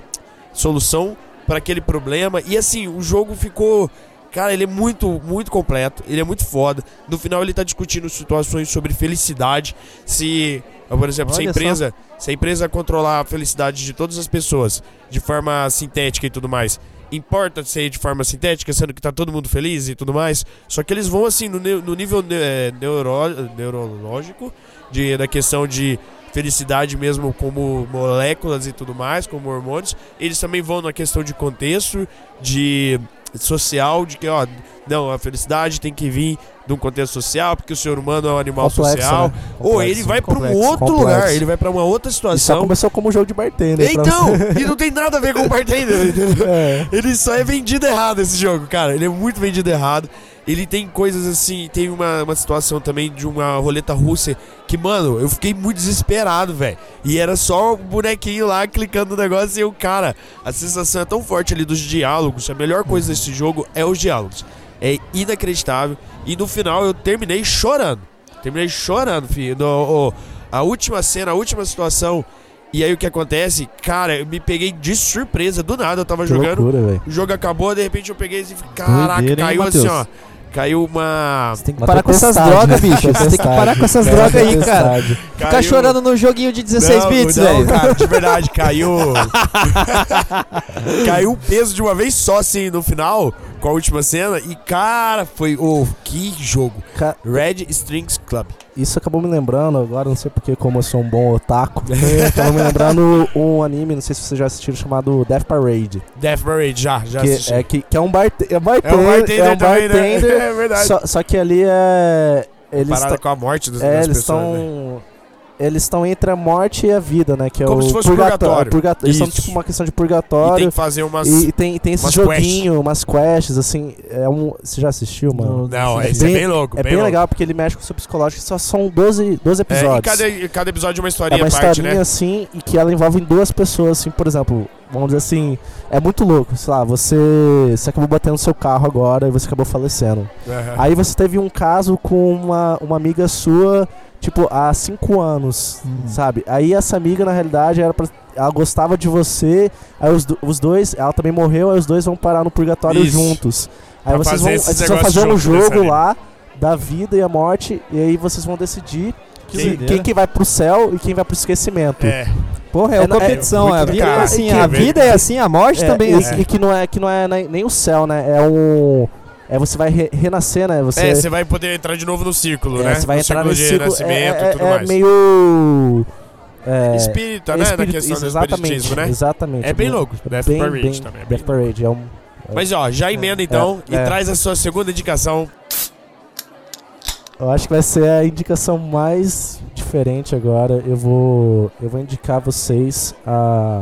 Speaker 1: solução para aquele problema. E assim, o jogo ficou. Cara, ele é muito, muito completo. Ele é muito foda. No final, ele tá discutindo situações sobre felicidade. Se, por exemplo, se a
Speaker 2: Olha só.
Speaker 1: empresa, se a empresa controlar a felicidade de todas as pessoas de forma sintética e tudo mais, importa ser de forma sintética, sendo que tá todo mundo feliz e tudo mais. Só que eles vão assim no, no nível eh, neuro- neurológico de, da questão de felicidade mesmo como moléculas e tudo mais, como hormônios. Eles também vão na questão de contexto, de social, de que, ó, não, a felicidade tem que vir de um contexto social, porque o ser humano é um animal
Speaker 3: Complexo,
Speaker 1: social.
Speaker 3: né?
Speaker 1: Ou
Speaker 3: Complexo.
Speaker 1: ele vai para um outro
Speaker 3: Complexo.
Speaker 1: lugar, ele vai para uma outra
Speaker 3: só
Speaker 1: situação.
Speaker 3: começou como um jogo de bartender. pra
Speaker 1: Então,
Speaker 3: você.
Speaker 1: e não tem nada a ver com bartender, entendeu?
Speaker 3: É.
Speaker 1: Ele só é vendido errado esse jogo, cara. Ele é muito vendido errado. Ele tem coisas assim, tem uma, uma situação também de uma roleta russa que, mano, eu fiquei muito desesperado, velho. E era só o bonequinho lá clicando no negócio e o cara, a sensação é tão forte ali dos diálogos. A melhor coisa desse jogo é os diálogos. É inacreditável. E no final eu terminei chorando. Terminei chorando, filho. No- a última cena, a última situação. E aí o que acontece? Cara, eu me peguei de surpresa. Do nada eu tava
Speaker 3: Que
Speaker 1: jogando.
Speaker 3: loucura.
Speaker 1: O jogo acabou, de repente eu peguei e falei, caraca,
Speaker 2: Doideira, hein,
Speaker 1: caiu assim, ó. Caiu uma.
Speaker 2: Você tem que
Speaker 3: Uma
Speaker 2: parar com essas drogas,
Speaker 3: né?
Speaker 2: bicho. Você tem que parar com essas drogas aí, cara. Ficar
Speaker 1: caiu-
Speaker 2: chorando no joguinho de 16
Speaker 1: não,
Speaker 2: bits,
Speaker 1: não,
Speaker 2: velho.
Speaker 1: cara, de verdade, caiu. caiu um peso de uma vez só, assim, no final. com a última cena e, cara, foi. Oh, que jogo!
Speaker 3: Ca-
Speaker 1: Red Strings Club.
Speaker 3: Isso acabou me lembrando, agora não sei porque, como eu sou um bom otaku, acabou me lembrando um anime, não sei se vocês já assistiram, chamado Death Parade.
Speaker 1: Death Parade, já, já
Speaker 3: Que
Speaker 1: assisti.
Speaker 3: é, que, que é um barte é
Speaker 1: É
Speaker 3: bartender,
Speaker 1: um bartender,
Speaker 3: é um
Speaker 1: também, né?
Speaker 3: bartender,
Speaker 1: É verdade.
Speaker 3: só, só que ali é... Eles
Speaker 1: Parada
Speaker 3: tão-
Speaker 1: com a morte dos,
Speaker 3: é, eles
Speaker 1: pessoas. né?
Speaker 3: Eles estão entre a morte e a vida, né? Que é
Speaker 1: Como
Speaker 3: o
Speaker 1: se fosse
Speaker 3: purgató-
Speaker 1: purgatório.
Speaker 3: purgatório. Eles são
Speaker 1: Isso.
Speaker 3: tipo uma questão de
Speaker 1: E tem
Speaker 3: purgatório.
Speaker 1: que fazer umas.
Speaker 3: E, tem, tem esse
Speaker 1: umas
Speaker 3: joguinho, umas quests, assim. É um, você já assistiu, mano?
Speaker 1: Não,
Speaker 3: É
Speaker 1: esse é
Speaker 3: bem-
Speaker 1: bem louco.
Speaker 3: É bem
Speaker 1: louco.
Speaker 3: legal porque ele mexe com o seu psicológico. Só são 12, 12
Speaker 1: É, e
Speaker 3: episódios.
Speaker 1: cada, cada episódio é uma
Speaker 3: É
Speaker 1: historinha
Speaker 3: uma
Speaker 1: à parte,
Speaker 3: historinha
Speaker 1: né?
Speaker 3: assim e que ela envolve duas pessoas, assim, por exemplo, vamos dizer assim, é muito louco, sei lá, você, você acabou batendo seu carro agora e você acabou falecendo.
Speaker 1: Aham.
Speaker 3: Aí você teve um caso com uma, uma amiga sua, tipo, há cinco anos,
Speaker 2: Uhum.
Speaker 3: sabe? Aí essa amiga, na realidade, era pra, ela gostava de você, aí os, os dois, ela também morreu, aí os dois vão parar no purgatório
Speaker 1: Isso.
Speaker 3: juntos. Aí
Speaker 1: Pra
Speaker 3: vocês vão, aí vocês vão fazer um jogo lá da vida e a morte, e aí vocês vão decidir
Speaker 2: Que
Speaker 3: quem, quem que vai pro céu e quem vai pro esquecimento.
Speaker 1: É.
Speaker 2: Porra, é,
Speaker 3: É,
Speaker 2: uma
Speaker 3: é
Speaker 2: competição.
Speaker 1: muito
Speaker 2: a vida é assim, a vida é assim, a morte
Speaker 3: É,
Speaker 2: também é
Speaker 3: e,
Speaker 2: assim.
Speaker 3: e que não é que não é nem, nem o céu, né? É um é você vai re- renascer, né? Você
Speaker 1: É, você vai poder entrar de novo no círculo,
Speaker 3: é,
Speaker 1: né?
Speaker 3: você vai
Speaker 1: no
Speaker 3: entrar
Speaker 1: círculo
Speaker 3: ciclo,
Speaker 1: nascimento
Speaker 3: é,
Speaker 1: e tudo
Speaker 3: é,
Speaker 1: mais.
Speaker 3: é meio é,
Speaker 1: Espírita,
Speaker 3: é
Speaker 1: né?
Speaker 3: espírito-
Speaker 1: na questão
Speaker 3: isso,
Speaker 1: do
Speaker 3: exatamente,
Speaker 1: espiritismo, né?
Speaker 3: Exatamente.
Speaker 1: É bem louco. Death
Speaker 3: bem,
Speaker 1: Parade
Speaker 3: bem,
Speaker 1: também. é
Speaker 3: Death Parade é um
Speaker 1: Mas ó, já emenda então
Speaker 3: É,
Speaker 1: e
Speaker 3: é.
Speaker 1: traz a sua segunda indicação.
Speaker 3: Eu acho que vai ser a indicação mais diferente agora. Eu vou, eu vou indicar vocês a,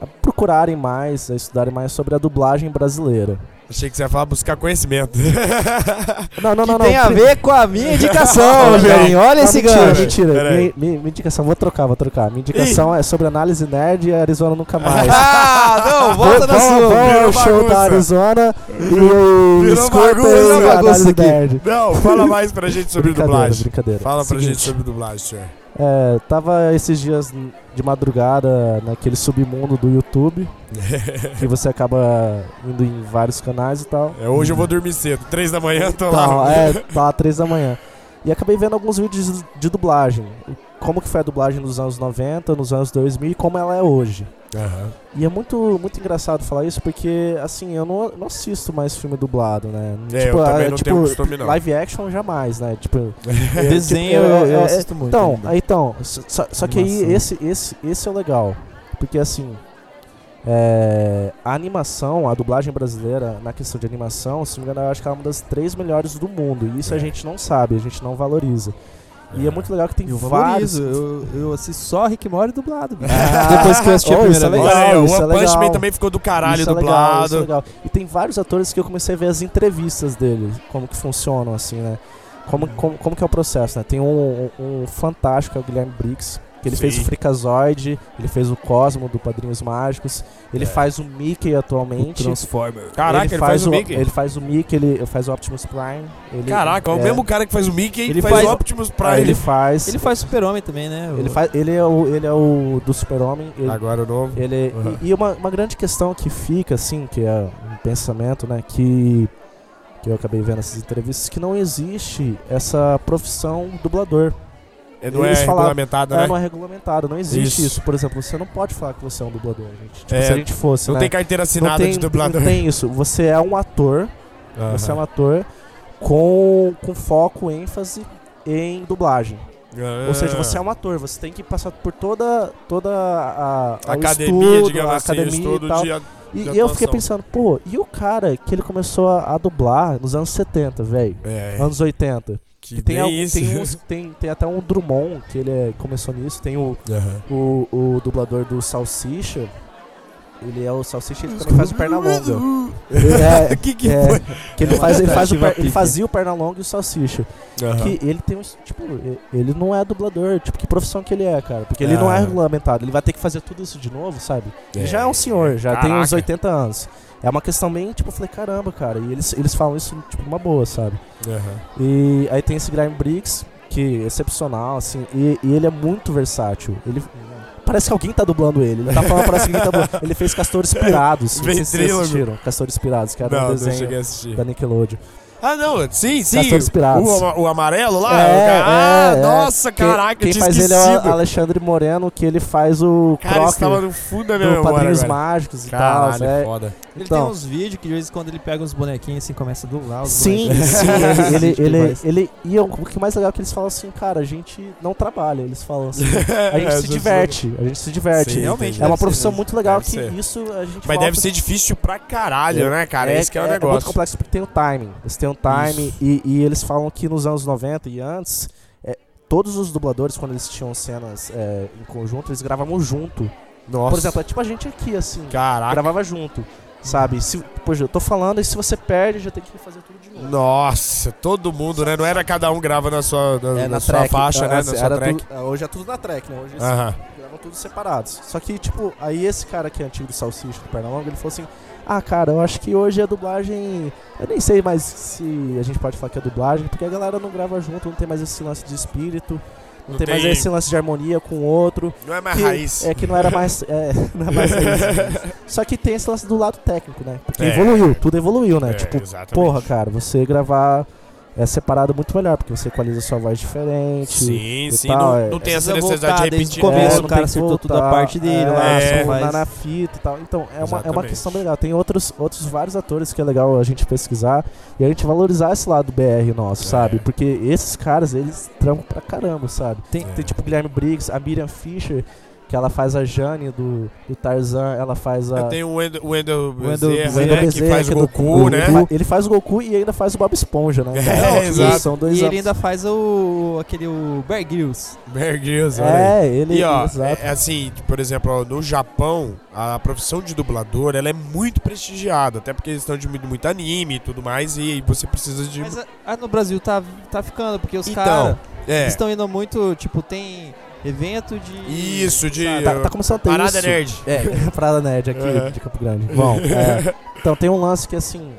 Speaker 3: a procurarem mais, a estudarem mais sobre a dublagem brasileira.
Speaker 1: Achei que você ia falar buscar conhecimento.
Speaker 3: Não, não, não, não.
Speaker 2: Tem a
Speaker 3: pri-
Speaker 2: ver com a minha indicação,
Speaker 1: Não,
Speaker 2: Rogerinho. Olha
Speaker 3: Não,
Speaker 2: esse
Speaker 3: mentira,
Speaker 2: gancho.
Speaker 3: mentira.
Speaker 1: Pera aí.
Speaker 3: Minha, minha- minha indicação, vou trocar, vou trocar. Minha indicação é sobre análise nerd e Arizona nunca mais.
Speaker 2: Ah, não, volta na sua.
Speaker 3: vamos ao show
Speaker 1: bagunça.
Speaker 3: da Arizona e escutem a análise
Speaker 2: aqui.
Speaker 3: nerd.
Speaker 1: Não, fala mais pra gente sobre
Speaker 3: Brincadeira,
Speaker 1: dublagem.
Speaker 3: brincadeira.
Speaker 1: Fala pra
Speaker 3: Seguinte,
Speaker 1: gente sobre dublagem, senhor.
Speaker 3: É, tava esses dias de madrugada naquele submundo do YouTube, que você acaba indo em vários canais e tal.
Speaker 1: É, hoje eu vou dormir cedo. Três da manhã, tô
Speaker 3: Então,
Speaker 1: lá.
Speaker 3: é, tá três da manhã. E acabei vendo alguns vídeos de dublagem. Como que foi a dublagem nos anos 90, nos anos 2000 e como ela é hoje.
Speaker 1: Aham.
Speaker 3: E é muito, muito engraçado falar isso porque, assim, eu não, não assisto mais filme dublado, né?
Speaker 1: É, eu também
Speaker 3: é,
Speaker 1: não
Speaker 3: tipo,
Speaker 1: tenho costume, não.
Speaker 3: live action jamais, né? Tipo,
Speaker 2: Desenho
Speaker 3: tipo,
Speaker 2: eu, eu
Speaker 3: é-
Speaker 2: assisto muito.
Speaker 3: então,
Speaker 2: ainda.
Speaker 3: então, só, só que aí esse, esse, esse é o legal. Porque assim, é, a animação, a dublagem brasileira, na questão de animação, se não me engano, eu acho que ela é uma das três melhores do mundo. E isso a
Speaker 1: É.
Speaker 3: gente não sabe, a gente não valoriza. E é muito legal que tem
Speaker 2: eu
Speaker 3: vários.
Speaker 2: Eu, eu assisto só Rick e Morty dublado.
Speaker 3: Ah,
Speaker 2: Depois que eu assisti a
Speaker 3: oh,
Speaker 2: primeira
Speaker 3: isso é
Speaker 2: vez.
Speaker 3: legal,
Speaker 1: Olha, o
Speaker 3: isso é
Speaker 1: One Punch. Man também ficou do caralho
Speaker 3: Isso é legal,
Speaker 1: dublado.
Speaker 3: isso é legal. E tem vários atores que eu comecei a ver as entrevistas dele, como que funcionam, assim, né? Como, como, como que é o processo, né? Tem um, um, um fantástico, que é o Guilherme Briggs, ele fez
Speaker 1: Sim.
Speaker 3: o Freakazoid, ele fez o Cosmo do Padrinhos Mágicos, ele
Speaker 1: É.
Speaker 3: faz o Mickey atualmente.
Speaker 2: Transformer.
Speaker 1: Caraca, ele, faz, o Mickey.
Speaker 3: Ele faz o Mickey, ele faz o Optimus Prime. Ele,
Speaker 1: Caraca, é o
Speaker 3: é,
Speaker 1: mesmo cara que faz o Mickey
Speaker 2: Ele
Speaker 1: faz,
Speaker 2: faz-
Speaker 1: o Optimus
Speaker 3: ah,
Speaker 1: Prime.
Speaker 3: Ele faz.
Speaker 2: Ele faz Super-Homem também, né?
Speaker 3: ele
Speaker 2: O-
Speaker 3: faz. Ele é o, ele é o do Super-Homem. ele-
Speaker 1: Agora o novo.
Speaker 3: Ele,
Speaker 1: Uhum.
Speaker 3: E, e uma, uma grande questão que fica, assim, que é um pensamento, né, que, que eu acabei vendo nessas entrevistas, que não existe essa profissão dublador.
Speaker 1: É, não é
Speaker 3: Eles falaram-
Speaker 1: regulamentado,
Speaker 3: Ela
Speaker 1: né?
Speaker 3: não é regulamentada, não existe
Speaker 1: Isso.
Speaker 3: isso. Por exemplo, você não pode falar que você é um dublador, gente. Tipo,
Speaker 1: É,
Speaker 3: se a gente fosse,
Speaker 1: Não
Speaker 3: né?
Speaker 1: tem carteira assinada
Speaker 3: tem,
Speaker 1: de dublador.
Speaker 3: Não tem isso. Você é um ator, você é um ator com, com foco, ênfase em dublagem. Ou seja, você é um ator, você tem que passar por toda, toda a, a
Speaker 1: academia,
Speaker 3: estudo,
Speaker 1: digamos
Speaker 3: a
Speaker 1: assim,
Speaker 3: academia e tal.
Speaker 1: de,
Speaker 3: E,
Speaker 1: de
Speaker 3: e eu fiquei pensando, pô, e o cara que ele começou a, a dublar nos anos 70, velho?
Speaker 1: É,
Speaker 3: Anos 80.
Speaker 1: Que
Speaker 3: tem, al-
Speaker 1: isso.
Speaker 3: tem, uns- tem, tem até um Drummond, que ele é- começou nisso. Tem o,
Speaker 1: Aham.
Speaker 3: o, o dublador do Salsicha. Ele é o Salsicha, ele também faz o Pernalonga. É,
Speaker 1: que que
Speaker 3: é,
Speaker 1: foi?
Speaker 3: que ele, faz, ele, faz o, per- ele fazia o Pernalonga e o Salsicha.
Speaker 1: Aham.
Speaker 3: Que ele tem um. Tipo, ele não é dublador. Tipo, que profissão que ele é, cara? Porque ele não é
Speaker 1: Ah.
Speaker 3: regulamentado. Ele vai ter que fazer tudo isso de novo, sabe? Ele já é um senhor, já tem uns
Speaker 1: Caraca.
Speaker 3: 80 anos. É uma questão bem, tipo, eu falei, caramba, cara. E eles, eles falam isso, tipo, uma boa, sabe?
Speaker 1: Aham.
Speaker 3: E aí tem esse Graham Briggs, que é excepcional, assim, e, e ele é muito versátil. Ele. Parece que alguém tá dublando ele. Ele tá falando, parece que alguém tá dublando. Ele fez Castores Pirados. Vocês
Speaker 1: Ventrílogo.
Speaker 3: assistiram. Castores Pirados, que era
Speaker 1: Não,
Speaker 3: um desenho da Nickelodeon.
Speaker 1: Ah, não, sim, sim.
Speaker 3: Castores Piratas.
Speaker 1: O, o amarelo lá?
Speaker 3: É,
Speaker 1: ah,
Speaker 3: é, é.
Speaker 1: nossa,
Speaker 3: Quem-
Speaker 1: caraca,
Speaker 3: Quem
Speaker 1: tinha
Speaker 3: faz ele é o Alexandre Moreno, que ele faz o
Speaker 1: Cara,
Speaker 3: Croc
Speaker 1: isso tava no fundo da minha memória
Speaker 3: Padrinhos
Speaker 1: agora.
Speaker 3: Mágicos e
Speaker 1: Caralho,
Speaker 3: tal. É,
Speaker 1: foda.
Speaker 2: Ele
Speaker 3: Então.
Speaker 2: tem uns vídeos que de vez em quando ele pega uns bonequinhos assim, começa a dublar os
Speaker 3: Sim,
Speaker 2: bonequinhos.
Speaker 3: sim, ele, ele,
Speaker 2: Que
Speaker 3: ele, ele- E o o que mais legal é que eles falam assim, cara, a gente não trabalha. Eles falam assim, a gente
Speaker 1: É,
Speaker 3: se diverte, a gente se diverte.
Speaker 1: Sim,
Speaker 2: Realmente,
Speaker 3: É uma
Speaker 2: ser
Speaker 3: profissão muito legal que
Speaker 1: ser.
Speaker 3: isso a gente
Speaker 1: Mas deve ser difícil pra caralho, né, cara? Esse que é o
Speaker 3: muito
Speaker 1: negócio.
Speaker 3: complexo porque tem o timing. Eles têm o time e, e eles falam que nos anos 90 e antes, é, todos os dubladores, quando eles tinham cenas é, em conjunto, eles gravavam junto.
Speaker 1: Nossa.
Speaker 3: Por exemplo, é tipo a gente aqui, assim,
Speaker 1: Caraca.
Speaker 3: gravava junto. Sabe? Se, pois eu tô falando e se você perde, já tem que fazer tudo de novo.
Speaker 1: Nossa, todo mundo, né? Não era cada um grava na sua, na,
Speaker 3: É,
Speaker 1: na sua faixa, né? Na
Speaker 3: assim,
Speaker 1: sua
Speaker 3: era
Speaker 1: track.
Speaker 3: tudo- hoje é tudo na track, né? Hoje eles
Speaker 1: Aham.
Speaker 3: gravam tudo separados. Só que, tipo, aí esse cara que é antigo do Salsicha do Pernalonga, ele falou assim: Ah, cara, eu acho que hoje a dublagem. Eu nem sei mais se a gente pode falar que é dublagem, porque a galera não grava junto, não tem mais esse lance de espírito, não,
Speaker 1: Não
Speaker 3: tem, mais
Speaker 1: tem-
Speaker 3: esse lance de harmonia com o outro.
Speaker 1: Não é mais
Speaker 3: que-
Speaker 1: raiz.
Speaker 3: É que não era mais. É, não é mais raiz. Só que tem esse lance do lado técnico, né? Porque
Speaker 1: É.
Speaker 3: evoluiu, tudo evoluiu, né?
Speaker 1: É,
Speaker 3: tipo,
Speaker 1: exatamente.
Speaker 3: porra, cara, você gravar é separado muito melhor, porque você equaliza sua voz diferente.
Speaker 1: Sim,
Speaker 3: e
Speaker 1: sim.
Speaker 3: tal,
Speaker 1: não,
Speaker 3: é.
Speaker 1: não tem essa necessidade
Speaker 2: voltar
Speaker 1: de
Speaker 2: desde
Speaker 1: repetir.
Speaker 2: o começo,
Speaker 3: É,
Speaker 2: o
Speaker 3: não
Speaker 2: cara
Speaker 3: tem que
Speaker 2: acertou tudo a
Speaker 3: voltar,
Speaker 2: parte dele lá,
Speaker 3: é,
Speaker 2: só
Speaker 3: só
Speaker 2: faz-
Speaker 3: na, fita e tal. Então, é uma, é uma questão legal. Tem outros, outros vários atores que é legal a gente pesquisar e a gente valorizar esse lado BR nosso,
Speaker 1: É.
Speaker 3: sabe? Porque esses caras, eles trampam pra caramba, sabe? Tem,
Speaker 1: É.
Speaker 3: tem tipo Guilherme Briggs, a Miriam Fisher, que ela faz a Jane do, do Tarzan, ela faz a.
Speaker 1: Tem o Wendel, o Wendel
Speaker 2: Wendell
Speaker 1: Bezerra,
Speaker 2: Bezerra,
Speaker 1: né, que faz o
Speaker 3: é do-
Speaker 1: Goku,
Speaker 3: do
Speaker 1: né?
Speaker 3: Goku. Ele faz o Goku e ainda faz o Bob Esponja, né?
Speaker 1: É,
Speaker 3: cara?
Speaker 1: exato.
Speaker 3: São dois
Speaker 2: E ele ainda faz o. aquele o Bear Grylls.
Speaker 1: Bear Grylls.
Speaker 3: É, ele.
Speaker 1: E ó,
Speaker 3: exato.
Speaker 1: é, é assim, por exemplo, no Japão, a profissão de dublador, ela é muito prestigiada, até porque eles estão de muito, muito anime e tudo mais, e você precisa de...
Speaker 2: Mas a- a no Brasil tá, tá ficando, porque os
Speaker 1: Então,
Speaker 2: caras
Speaker 1: é,
Speaker 2: estão indo muito, tipo, tem evento de.
Speaker 1: isso, de...
Speaker 2: Sabe,
Speaker 3: Tá, tá começando a ter
Speaker 1: Parada
Speaker 3: isso.
Speaker 1: nerd.
Speaker 3: É, Parada Nerd aqui
Speaker 1: Uhum.
Speaker 3: de Campo Grande. Bom, é, então tem um lance que assim,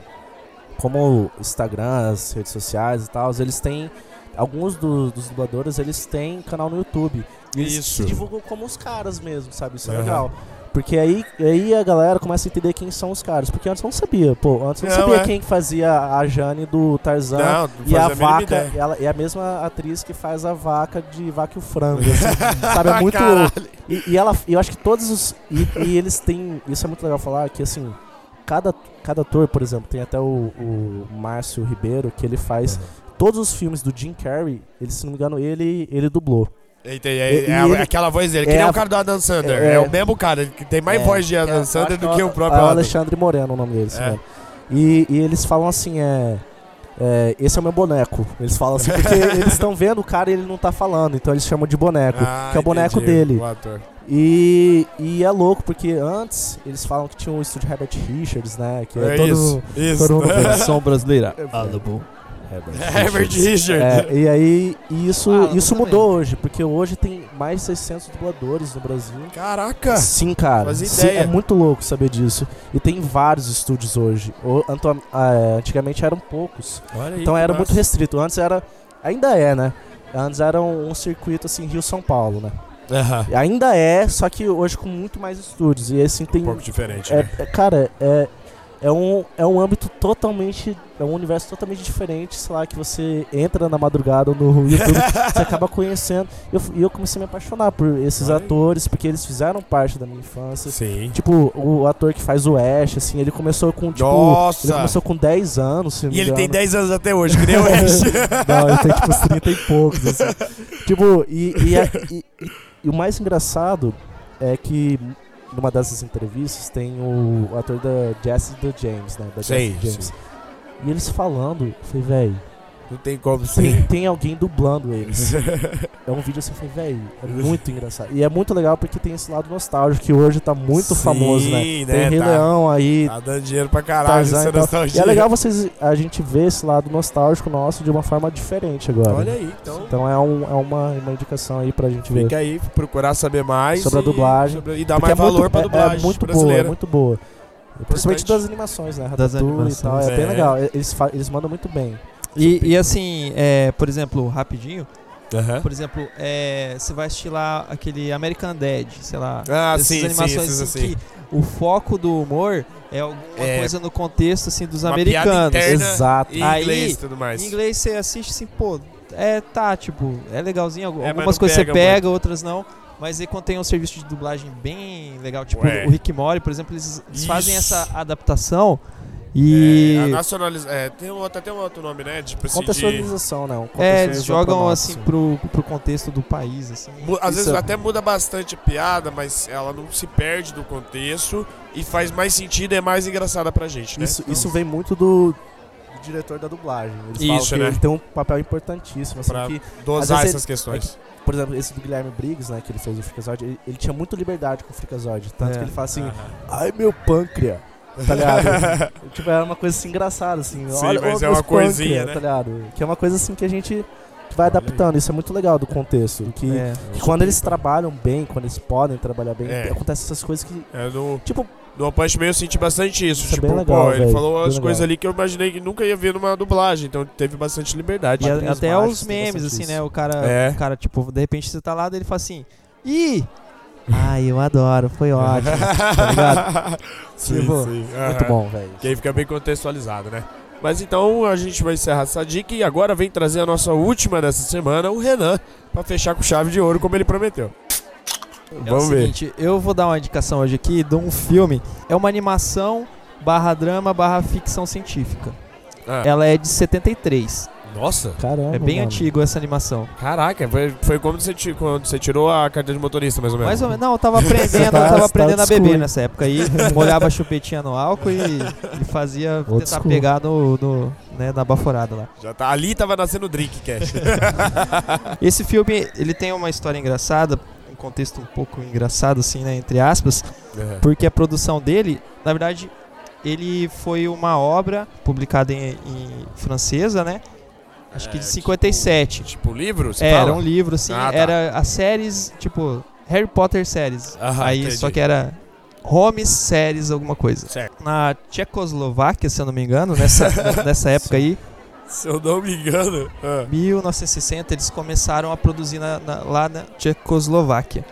Speaker 3: como o Instagram, as redes sociais e tal, eles têm. Alguns do- dos dubladores eles têm canal no YouTube. E eles
Speaker 1: Isso.
Speaker 3: se divulgam como os caras mesmo, sabe? Isso é legal. Porque aí, aí a galera começa a entender quem são os caras. Porque antes não sabia, pô. Antes não,
Speaker 1: Não,
Speaker 3: sabia
Speaker 1: é.
Speaker 3: quem que fazia a Jane do Tarzan.
Speaker 1: Não, não
Speaker 3: E a
Speaker 1: mínima
Speaker 3: vaca, ela é a mesma atriz que faz a vaca de vaca e o frango. assim, sabe, é muito louco. E, e ela, e eu acho que todos os. E, e eles têm. Isso é muito legal falar, que assim, cada, cada ator, por exemplo, tem até o, o Márcio Ribeiro, que ele faz. Todos os filmes do Jim Carrey, ele, se não me engano, ele, ele dublou.
Speaker 1: Eita, é,
Speaker 3: E-
Speaker 1: é
Speaker 3: ele-
Speaker 1: aquela voz dele, que
Speaker 3: é
Speaker 1: nem
Speaker 3: a-
Speaker 1: o cara do Adam Sandler.
Speaker 3: é-
Speaker 1: É, o mesmo cara, que tem mais
Speaker 3: É,
Speaker 1: voz de
Speaker 3: é-
Speaker 1: Adam
Speaker 3: eu
Speaker 1: Sandler do que
Speaker 3: é
Speaker 1: o próprio
Speaker 3: É o
Speaker 1: Adam.
Speaker 3: Alexandre Moreno o nome dele,
Speaker 1: É.
Speaker 3: engano. E, e eles falam assim, é. é, esse é o meu boneco. Eles falam assim, porque eles estão vendo o cara e ele não tá falando, então eles chamam de boneco,
Speaker 1: Ah,
Speaker 3: que é o boneco
Speaker 1: entendi,
Speaker 3: dele.
Speaker 1: o ator.
Speaker 3: E, e é louco, porque antes eles falam que tinha o estúdio Herbert Richards, né? Que é,
Speaker 1: É
Speaker 3: todo,
Speaker 1: isso, isso.
Speaker 3: todo mundo
Speaker 2: Versão brasileira.
Speaker 3: Herbert
Speaker 1: Herbert Richards.
Speaker 3: É, e aí isso,
Speaker 2: Ah,
Speaker 3: isso
Speaker 2: também.
Speaker 3: mudou hoje, porque hoje tem mais de 600 dubladores no Brasil.
Speaker 1: Caraca!
Speaker 3: Sim, cara. Sim, é muito louco saber disso. E tem vários estúdios hoje. O, anto- ah, antigamente eram poucos.
Speaker 1: Olha aí,
Speaker 3: Então era muito restrito. Antes era. Ainda é, né? Antes era um, um circuito assim, Rio-São Paulo, né?
Speaker 1: Aham.
Speaker 3: Ainda é, só que hoje com muito mais estúdios. E assim tem.
Speaker 1: Um pouco diferente,
Speaker 3: É,
Speaker 1: né?
Speaker 3: é- cara, é, é, um, é um âmbito totalmente. É um universo totalmente diferente, sei lá, que você entra na madrugada no YouTube, você acaba conhecendo. E eu, eu comecei a me apaixonar por esses
Speaker 1: aí.
Speaker 3: atores, porque eles fizeram parte da minha infância.
Speaker 1: Sim.
Speaker 3: Tipo, o ator que faz o Ash, assim, ele começou com, tipo.
Speaker 1: Nossa!
Speaker 3: Ele começou com 10 anos, se não
Speaker 1: E
Speaker 3: me
Speaker 1: ele tem
Speaker 3: engano.
Speaker 1: 10 anos até hoje, que nem o Ash.
Speaker 3: Não, ele tem tipo uns 30 e poucos, assim. Tipo, e, e, é- e- e- e o mais engraçado é que numa dessas entrevistas tem o, ator da Jesse do James, né? Da
Speaker 1: Sim,
Speaker 3: Jessie James.
Speaker 1: sim.
Speaker 3: E eles falando, eu falei, velho,
Speaker 1: Não tem como
Speaker 3: tem,
Speaker 1: ser.
Speaker 3: tem alguém dublando eles. É um vídeo assim, eu falei, velho, é muito engraçado. E é muito legal porque tem esse lado nostálgico que hoje tá muito
Speaker 1: Sim,
Speaker 3: famoso, né?
Speaker 1: né,
Speaker 3: Tem Rei
Speaker 1: tá.
Speaker 3: Leão aí,
Speaker 1: Tá dando dinheiro pra caralho,
Speaker 3: Tarzan
Speaker 1: é
Speaker 3: e tal.
Speaker 1: nostalgia.
Speaker 3: E é legal vocês, a gente ver esse lado nostálgico nosso de uma forma diferente agora.
Speaker 1: Olha aí, então.
Speaker 3: Então é, um, é uma, uma indicação aí pra gente ver.
Speaker 1: Fica aí, procurar saber mais.
Speaker 3: Sobre a
Speaker 1: e-
Speaker 3: dublagem.
Speaker 1: sobre- e dar mais
Speaker 3: é muito-
Speaker 1: valor pra
Speaker 3: é-
Speaker 1: dublagem
Speaker 3: É muito boa,
Speaker 1: brasileira.
Speaker 3: é muito boa. Principalmente
Speaker 1: Importante.
Speaker 3: das animações, né?
Speaker 2: Das
Speaker 3: Ratatouille e tal. É,
Speaker 1: animações.
Speaker 3: bem
Speaker 1: É.
Speaker 3: legal. Eles, eles mandam muito bem.
Speaker 2: E, e assim, é, por exemplo, rapidinho,
Speaker 1: Aham.
Speaker 2: por exemplo, é, você vai assistir lá aquele American Dad, sei lá.
Speaker 1: Ah,
Speaker 2: essas
Speaker 1: sim, sim,
Speaker 2: animações
Speaker 1: esses
Speaker 2: assim,
Speaker 1: assim.
Speaker 2: que o foco do humor é alguma
Speaker 1: É.
Speaker 2: coisa no contexto assim dos americanos.
Speaker 3: Exato.
Speaker 1: Em
Speaker 2: Aí,
Speaker 1: inglês e tudo mais.
Speaker 2: Em inglês você assiste assim, pô, é, tá, tipo, é legalzinho.
Speaker 1: É, mas
Speaker 2: Algumas
Speaker 1: não
Speaker 2: coisas você
Speaker 1: pega
Speaker 2: pega, outras não. Mas aí quando tem um serviço de dublagem bem legal, tipo
Speaker 1: Ué.
Speaker 2: o Rick Mori, por exemplo, eles, eles fazem essa adaptação e.
Speaker 1: É, a nacionaliz... é, tem um até um outro nome, né? Tipo assim, de...
Speaker 3: Contextualização, né? Um
Speaker 2: É, eles
Speaker 3: contextualização
Speaker 2: jogam assim pro, pro contexto do país, assim.
Speaker 1: Mu- Às
Speaker 3: Isso
Speaker 1: vezes
Speaker 3: é-
Speaker 1: até muda bastante a piada, mas ela não se perde do contexto e faz mais sentido e é mais engraçada pra gente, né?
Speaker 3: Isso,
Speaker 1: Então,
Speaker 3: isso vem muito do, do diretor da dublagem. Eles falam
Speaker 1: Isso,
Speaker 3: que
Speaker 1: né?
Speaker 3: ele tem um papel importantíssimo. Assim,
Speaker 1: Pra
Speaker 3: que,
Speaker 1: dosar essas questões.
Speaker 3: por exemplo, esse do Guilherme Briggs, né, que ele fez o Freakazoid, ele, ele tinha muita liberdade com o Freakazoid. Tanto
Speaker 2: É.
Speaker 3: que ele fala assim, ai meu pâncreas. Tá ligado? tipo, é uma coisa assim engraçada, assim.
Speaker 1: Sim,
Speaker 3: olha,
Speaker 1: mas
Speaker 3: ó,
Speaker 1: é uma coisinha,
Speaker 3: pâncreas,
Speaker 1: né?
Speaker 3: Tá ligado? Que é uma coisa assim que a gente vai
Speaker 1: Olha
Speaker 3: adaptando. Isso é muito legal do contexto. Que,
Speaker 2: É.
Speaker 3: que quando eles trabalham bem, quando eles podem trabalhar bem,
Speaker 1: É.
Speaker 3: acontecem essas coisas que,
Speaker 1: É, no,
Speaker 3: tipo,
Speaker 1: no One Punch Man eu senti bastante isso.
Speaker 3: Isso é
Speaker 1: tipo,
Speaker 3: bem legal,
Speaker 1: pô, ele
Speaker 3: velho,
Speaker 1: falou
Speaker 3: bem
Speaker 1: as
Speaker 3: legal.
Speaker 1: coisas ali que eu imaginei que nunca ia ver numa dublagem, então teve bastante liberdade.
Speaker 2: E até os memes, assim,
Speaker 3: isso.
Speaker 2: né? O cara,
Speaker 1: É.
Speaker 2: o cara, tipo, de repente você tá lá, daí ele fala assim, ih! Ai, eu adoro, foi ótimo. tá ligado?
Speaker 1: sim,
Speaker 2: Tipo,
Speaker 1: sim.
Speaker 3: muito
Speaker 1: aham.
Speaker 3: bom, velho.
Speaker 1: Que aí fica bem contextualizado, né? Mas então a gente vai encerrar essa dica e agora vem trazer a nossa última dessa semana, o Renan, pra fechar com chave de ouro, como ele prometeu.
Speaker 2: É
Speaker 1: Vamos
Speaker 2: o
Speaker 1: ver.
Speaker 2: seguinte, eu vou dar uma indicação hoje aqui de um filme. É uma animação barra drama barra ficção científica.
Speaker 1: Ah,
Speaker 2: Ela é de 73.
Speaker 1: Nossa,
Speaker 3: Caramba,
Speaker 2: É bem
Speaker 3: mano.
Speaker 2: antigo essa animação.
Speaker 1: caraca, foi, foi quando, você, quando você tirou a carteira de motorista, mais ou menos.
Speaker 2: Mais ou menos. Não, eu tava aprendendo, eu
Speaker 3: tá-
Speaker 2: tava
Speaker 3: tá
Speaker 2: aprendendo a
Speaker 3: old
Speaker 2: beber nessa época aí. Molhava a chupetinha no álcool e, e fazia
Speaker 3: Old
Speaker 2: tentar
Speaker 3: school.
Speaker 2: pegar no, no, né, na baforada lá.
Speaker 1: Já tá, ali tava nascendo o drink, Cash.
Speaker 2: Esse filme, ele tem uma história engraçada, um contexto um pouco engraçado assim, né, entre aspas,
Speaker 1: É.
Speaker 2: porque a produção dele, na verdade, ele foi uma obra publicada em, em francesa, né? Acho que
Speaker 1: É,
Speaker 2: de 57.
Speaker 1: Tipo livro, você
Speaker 2: É, era um livro assim,
Speaker 1: Ah, tá.
Speaker 2: era as séries, tipo Harry Potter séries.
Speaker 1: Aham,
Speaker 2: Aí
Speaker 1: entendi.
Speaker 2: só que era Holmes séries alguma coisa.
Speaker 1: Certo.
Speaker 2: Na Tchecoslováquia, se eu não me engano, nessa, nessa época aí,
Speaker 1: Se eu não me engano. ah.
Speaker 2: 1960, eles começaram a produzir na- na- lá na Tchecoslováquia.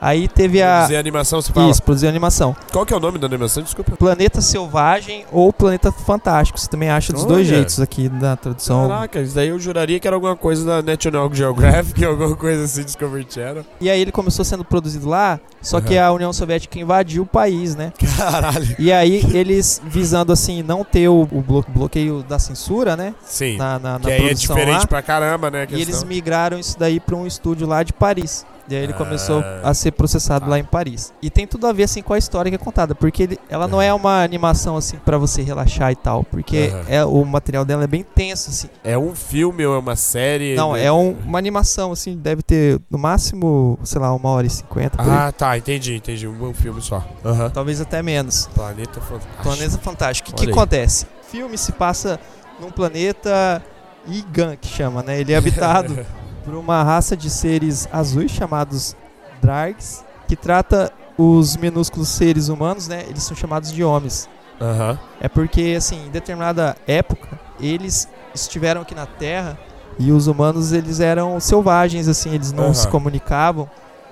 Speaker 2: Aí teve a.
Speaker 1: Produzir animação, você fala?
Speaker 2: Isso, produzir animação.
Speaker 1: Qual que é o nome da animação? Desculpa.
Speaker 2: Planeta Selvagem ou Planeta Fantástico. Você também acha dos dois
Speaker 1: Olha.
Speaker 2: jeitos aqui na tradução.
Speaker 1: Caraca, isso daí eu juraria que era alguma coisa da National Geographic, alguma coisa assim, Discovery Channel.
Speaker 2: E aí ele começou sendo produzido lá, só que
Speaker 1: Aham.
Speaker 2: a União Soviética invadiu o país, né?
Speaker 1: Caralho.
Speaker 2: E aí eles visando assim não ter o, blo- bloqueio da censura, né?
Speaker 1: Sim.
Speaker 2: Na, na, na
Speaker 1: que aí é diferente
Speaker 2: lá.
Speaker 1: pra caramba, né?
Speaker 2: E eles migraram isso daí pra um estúdio lá de Paris. E aí ele
Speaker 1: Ah.
Speaker 2: começou a ser processado lá em Paris. E tem tudo a ver assim com a história que é contada, porque ele- ela não é uma animação assim pra você relaxar e tal, porque
Speaker 1: Aham.
Speaker 2: é o material dela é bem tenso assim.
Speaker 1: É um filme ou é uma série?
Speaker 2: Não, é um- uma animação assim, deve ter no máximo, sei lá, uma hora e cinquenta.
Speaker 1: Ah, tá, entendi, entendi. Um filme só. Aham.
Speaker 2: talvez até menos.
Speaker 1: Planeta Fantástico.
Speaker 2: Planeta Fantástico. O que
Speaker 1: aí.
Speaker 2: acontece? O filme se passa num planeta Igan, que chama, né? Ele é habitado por uma raça de seres azuis chamados Drags, que trata os minúsculos seres humanos, né? Eles são chamados de homens.
Speaker 1: Aham.
Speaker 2: É porque, assim, em determinada época, eles estiveram aqui na Terra e os humanos, eles eram selvagens, assim, eles não
Speaker 1: Aham.
Speaker 2: se comunicavam.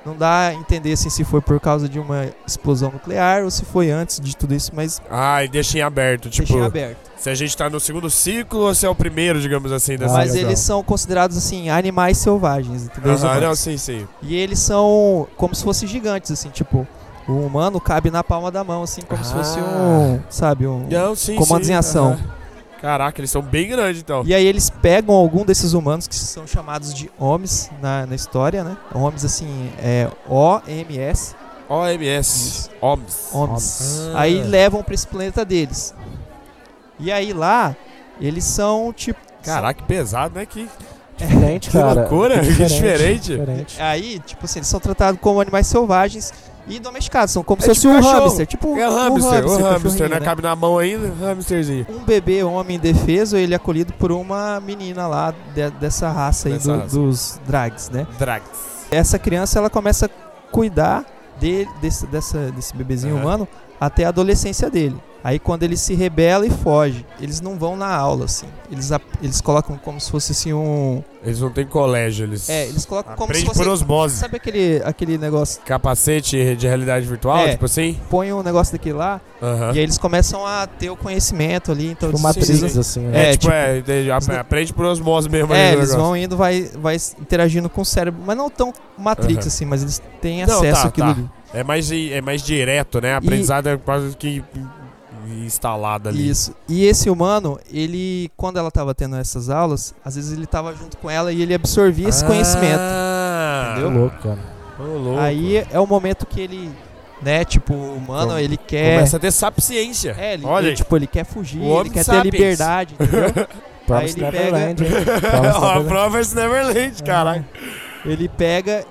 Speaker 2: Não dá a entender, assim, se foi por causa de uma explosão nuclear ou se foi antes de tudo isso, mas
Speaker 1: Ah, e deixa em aberto, tipo,
Speaker 2: deixei aberto.
Speaker 1: se a gente tá no segundo ciclo ou se é o primeiro, digamos assim, dessa
Speaker 3: Ah,
Speaker 2: mas eles são considerados, assim, animais selvagens, entendeu? Humanos.
Speaker 1: não, sim, sim.
Speaker 2: E eles são como se fossem gigantes, assim, tipo, o humano cabe na palma da mão, assim, como se fosse um, sabe, um...
Speaker 1: Não, sim,
Speaker 2: Comandos
Speaker 1: sim,
Speaker 2: em ação.
Speaker 1: aham. Caraca, eles são bem grandes, então.
Speaker 2: E aí eles pegam algum desses humanos que são chamados de homens na, na história, né? Homens, assim, é O-M-S,
Speaker 1: OMS. OMS.
Speaker 2: homens.
Speaker 1: Ah.
Speaker 2: Aí levam pra esse planeta deles. E aí lá, eles são, tipo...
Speaker 1: Caraca, que pesado, né? Que,
Speaker 3: Diferente,
Speaker 1: que
Speaker 3: cara.
Speaker 1: loucura, que diferente.
Speaker 3: diferente.
Speaker 2: Aí, tipo assim, eles são tratados como animais selvagens e domesticados. São como
Speaker 1: É
Speaker 2: se fosse
Speaker 1: tipo
Speaker 2: um
Speaker 1: cachorro.
Speaker 2: hamster. Tipo
Speaker 1: É
Speaker 2: um
Speaker 1: hamster, o hamster,
Speaker 2: cachorrinho,
Speaker 1: né?
Speaker 2: né?
Speaker 1: Cabe na mão ainda, hamsterzinho.
Speaker 2: Um bebê homem indefeso, ele é acolhido por uma menina lá de- dessa raça aí
Speaker 1: Dessa
Speaker 2: do-
Speaker 1: raça.
Speaker 2: dos drags, né?
Speaker 1: Drags.
Speaker 2: Essa criança, ela começa a cuidar dele, desse, dessa, desse bebezinho
Speaker 1: Aham.
Speaker 2: humano até a adolescência dele. Aí quando ele se rebela e foge, eles não vão na aula, assim. Eles, eles colocam como se fosse assim um.
Speaker 1: Eles não têm colégio, eles.
Speaker 2: É, eles colocam como se
Speaker 1: Aprende
Speaker 2: fosse.
Speaker 1: por osmose.
Speaker 2: Sabe aquele, aquele negócio?
Speaker 1: Capacete de realidade virtual,
Speaker 2: É.
Speaker 1: tipo assim?
Speaker 2: Põe um negócio daquele lá e aí eles começam a ter o conhecimento ali. Então
Speaker 3: Tipo
Speaker 2: eles
Speaker 3: matriz,
Speaker 2: precisam-
Speaker 3: assim, né?
Speaker 1: É,
Speaker 2: É,
Speaker 1: tipo,
Speaker 2: tipo-
Speaker 1: é,
Speaker 2: não-
Speaker 1: aprende por osmose mesmo.
Speaker 2: É, eles vão indo, vai, vai interagindo com o cérebro, mas não tão Matrix assim, mas eles têm
Speaker 1: Não,
Speaker 2: acesso
Speaker 1: tá,
Speaker 2: àquilo
Speaker 1: tá.
Speaker 2: ali.
Speaker 1: É mais, é mais direto, né? A aprendizado é quase que instalada ali.
Speaker 2: Isso. E esse humano, ele, quando ela tava tendo essas aulas, às vezes ele tava junto com ela e ele absorvia esse conhecimento.
Speaker 1: Ah,
Speaker 2: Entendeu?
Speaker 3: louco, cara.
Speaker 1: Louco.
Speaker 2: Aí é o momento que ele, né, tipo, o humano, ele quer.
Speaker 1: Começa a ter sapiência.
Speaker 2: É, ele,
Speaker 1: Olha
Speaker 2: ele, tipo, ele quer fugir,
Speaker 1: O
Speaker 2: ele quer ter
Speaker 1: sapiens.
Speaker 2: liberdade, entendeu?
Speaker 3: Promise
Speaker 2: ele pega-
Speaker 3: Neverland, hein? Promise
Speaker 1: a
Speaker 3: Neverland.
Speaker 1: prova Neverland, caralho.
Speaker 2: ele pega,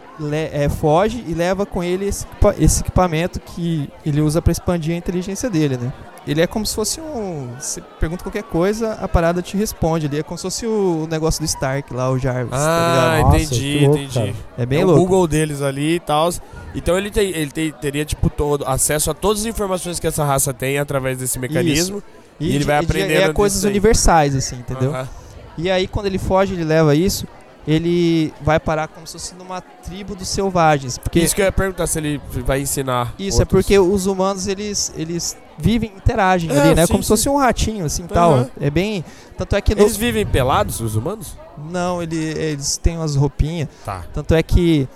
Speaker 2: é, foge e leva com ele esse, esse equipamento que ele usa pra expandir a inteligência dele, né? Ele é como se fosse um. Você pergunta qualquer coisa, a parada te responde. Ele é como se fosse o negócio do Stark lá, o Jarvis, tá
Speaker 1: Ah,
Speaker 2: ligado?
Speaker 3: Nossa,
Speaker 1: entendi,
Speaker 3: louco,
Speaker 1: entendi.
Speaker 3: cara.
Speaker 2: É bem
Speaker 1: é o
Speaker 2: louco.
Speaker 1: Google deles ali e tal. Então ele, tem, ele tem- teria, tipo, todo, acesso a todas as informações que essa raça tem através desse mecanismo. E ele
Speaker 2: de-
Speaker 1: vai
Speaker 2: de-
Speaker 1: aprendendo
Speaker 2: É coisas universais, assim, entendeu?
Speaker 1: Aham.
Speaker 2: E aí, quando ele foge, ele leva isso. Ele vai parar como se fosse numa tribo dos selvagens. Porque
Speaker 1: Isso que eu ia perguntar se ele vai ensinar.
Speaker 2: Isso, é
Speaker 1: outros.
Speaker 2: porque os humanos, eles, eles vivem, interagem
Speaker 1: É,
Speaker 2: ali, né?
Speaker 1: sim,
Speaker 2: Como se
Speaker 1: sim.
Speaker 2: fosse um ratinho, assim,
Speaker 1: Aham.
Speaker 2: tal. É bem... Tanto é que... no-
Speaker 1: Eles vivem pelados, os humanos?
Speaker 2: Não, ele, eles têm umas roupinhas.
Speaker 1: Tá.
Speaker 2: Tanto é que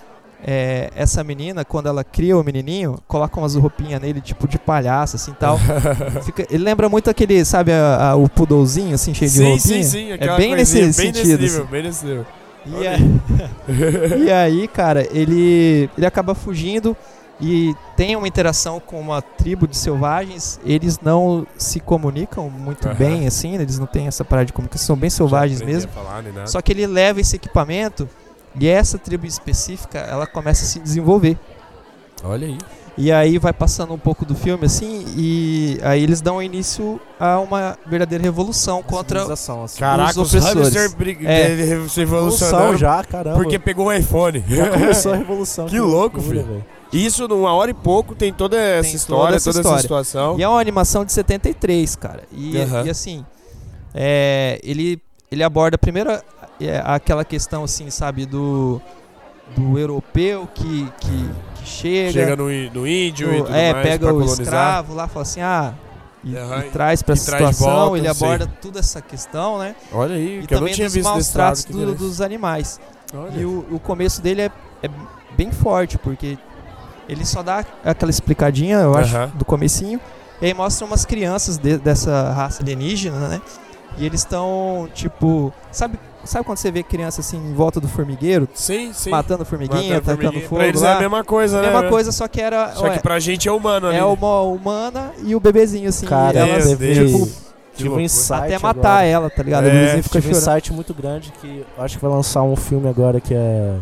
Speaker 2: é, essa menina, quando ela cria o menininho, coloca umas roupinhas nele, tipo de palhaço, assim, tal. Fica, ele lembra muito aquele, sabe, a- a- o poodlezinho, assim, cheio de
Speaker 1: sim,
Speaker 2: roupinha.
Speaker 1: sim, sim.
Speaker 2: É bem nesse
Speaker 1: coisinha, bem
Speaker 2: sentido,
Speaker 1: Nesse nível,
Speaker 2: assim.
Speaker 1: bem nesse nível.
Speaker 2: E, aí, e aí, cara, ele, ele acaba fugindo e tem uma interação com uma tribo de selvagens. Eles não se comunicam muito
Speaker 1: Aham.
Speaker 2: bem, assim, né? eles não têm essa parada de comunicação, são bem selvagens mesmo.
Speaker 1: falar, nem nada.
Speaker 2: Só que ele leva esse equipamento e essa tribo específica, ela começa a se desenvolver.
Speaker 1: Olha aí.
Speaker 2: E aí vai passando um pouco do filme, assim, e aí eles dão início a uma verdadeira revolução contra
Speaker 3: assim.
Speaker 1: Caraca, os,
Speaker 2: opressores.
Speaker 1: hamster brig-
Speaker 2: É.
Speaker 1: revolucionaram
Speaker 3: já, caramba.
Speaker 1: porque pegou o iPhone.
Speaker 3: já começou a revolução.
Speaker 1: Que louco, filho.
Speaker 3: velho.
Speaker 1: Isso numa hora e pouco tem toda essa
Speaker 2: Tem
Speaker 1: história,
Speaker 2: toda essa
Speaker 1: toda essa
Speaker 2: história.
Speaker 1: situação.
Speaker 2: E é uma animação de 73, cara. E,
Speaker 1: Aham.
Speaker 2: e assim, é, ele, ele aborda primeiro é, aquela questão, assim, sabe, do, do europeu que, que, que chega,
Speaker 1: Chega no, no índio e tudo
Speaker 2: é,
Speaker 1: mais
Speaker 2: pega o
Speaker 1: colonizar.
Speaker 2: escravo lá, fala assim, ah, e,
Speaker 1: Aham,
Speaker 2: e traz pra
Speaker 1: e
Speaker 2: essa situação,
Speaker 1: volta,
Speaker 2: ele aborda toda essa questão, né?
Speaker 1: Olha aí,
Speaker 2: E
Speaker 1: que eu não
Speaker 2: também
Speaker 1: tinha
Speaker 2: dos
Speaker 1: visto
Speaker 2: maus tratos do- dos animais.
Speaker 1: Olha.
Speaker 2: E o, o começo dele é, é bem forte, porque ele só dá aquela explicadinha, eu acho,
Speaker 1: Aham.
Speaker 2: do comecinho. E aí mostra umas crianças de- dessa raça alienígena, né? E eles estão, tipo... Sabe, sabe quando você vê criança assim em volta do formigueiro?
Speaker 1: Sim, sim.
Speaker 2: Matando formiguinha,
Speaker 1: Matando
Speaker 2: tacando fogo
Speaker 1: Pra eles
Speaker 2: lá.
Speaker 1: é a mesma coisa, né?
Speaker 2: Mesma coisa, só que era...
Speaker 1: Só
Speaker 2: ué,
Speaker 1: que pra gente é humano ali.
Speaker 2: é uma humana e o bebezinho, assim.
Speaker 3: Cara,
Speaker 2: elas,
Speaker 3: teve,
Speaker 1: Deus.
Speaker 2: tipo,
Speaker 3: tive um insight
Speaker 2: até matar
Speaker 3: agora.
Speaker 2: ela, tá ligado?
Speaker 1: É,
Speaker 2: fica
Speaker 3: Tive um insight muito grande que eu acho que vai lançar um filme agora que é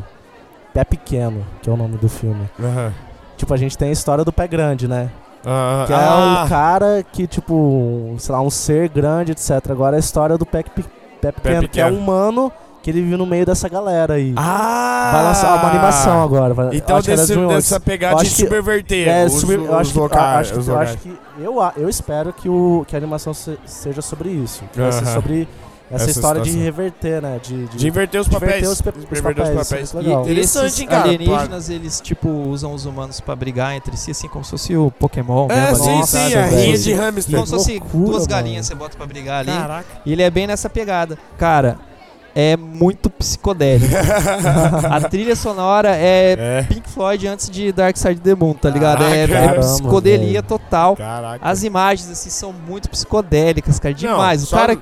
Speaker 3: Pé Pequeno, que é o nome do filme.
Speaker 1: Aham.
Speaker 3: Tipo, a gente tem a história do Pé Grande, né?
Speaker 1: Ah,
Speaker 3: Que é
Speaker 1: ah,
Speaker 3: um cara que, tipo, sei lá, um ser grande, etc. Agora é a história do Pé, Pe- Pé Pequeno, que é um humano que ele vive no meio dessa galera aí.
Speaker 1: Ah!
Speaker 3: Vai lançar uma animação agora. Vai,
Speaker 1: Então
Speaker 3: era
Speaker 1: desse, dessa pegada de
Speaker 3: que-
Speaker 1: subverter
Speaker 3: É,
Speaker 1: os,
Speaker 3: eu acho que,
Speaker 1: locais.
Speaker 3: acho, que- eu acho que eu, eu espero que, o, que a animação se- seja sobre isso. Que vai ser sobre essa,
Speaker 1: Essa
Speaker 3: história de
Speaker 1: situação.
Speaker 3: reverter, né? De, de-
Speaker 1: De inverter os
Speaker 3: de
Speaker 1: papéis.
Speaker 3: inverter os, pe-
Speaker 1: De
Speaker 3: os
Speaker 1: inverter os
Speaker 3: papéis.
Speaker 1: papéis.
Speaker 3: é.
Speaker 2: E
Speaker 1: Interessante, cara?
Speaker 2: alienígenas, eles, tipo, usam os humanos pra brigar entre si, assim, como se fosse o Pokémon
Speaker 1: É,
Speaker 2: mesmo.
Speaker 1: sim,
Speaker 3: Nossa,
Speaker 1: sim,
Speaker 2: sabe?
Speaker 1: a
Speaker 3: velho.
Speaker 1: rinha de
Speaker 2: Como
Speaker 1: hamster.
Speaker 2: se fosse
Speaker 3: loucura,
Speaker 2: duas
Speaker 3: mano.
Speaker 2: galinhas você bota pra brigar ali.
Speaker 1: Caraca.
Speaker 2: E ele é bem nessa pegada. Cara, é muito psicodélico. a trilha sonora é
Speaker 1: É.
Speaker 2: Pink Floyd antes de Dark Side of the Moon, tá ligado? É, é
Speaker 3: Caramba,
Speaker 2: psicodelia
Speaker 3: velho.
Speaker 2: total.
Speaker 1: Caraca.
Speaker 2: As imagens, assim, são muito psicodélicas, cara. Demais.
Speaker 1: Não,
Speaker 2: o cara.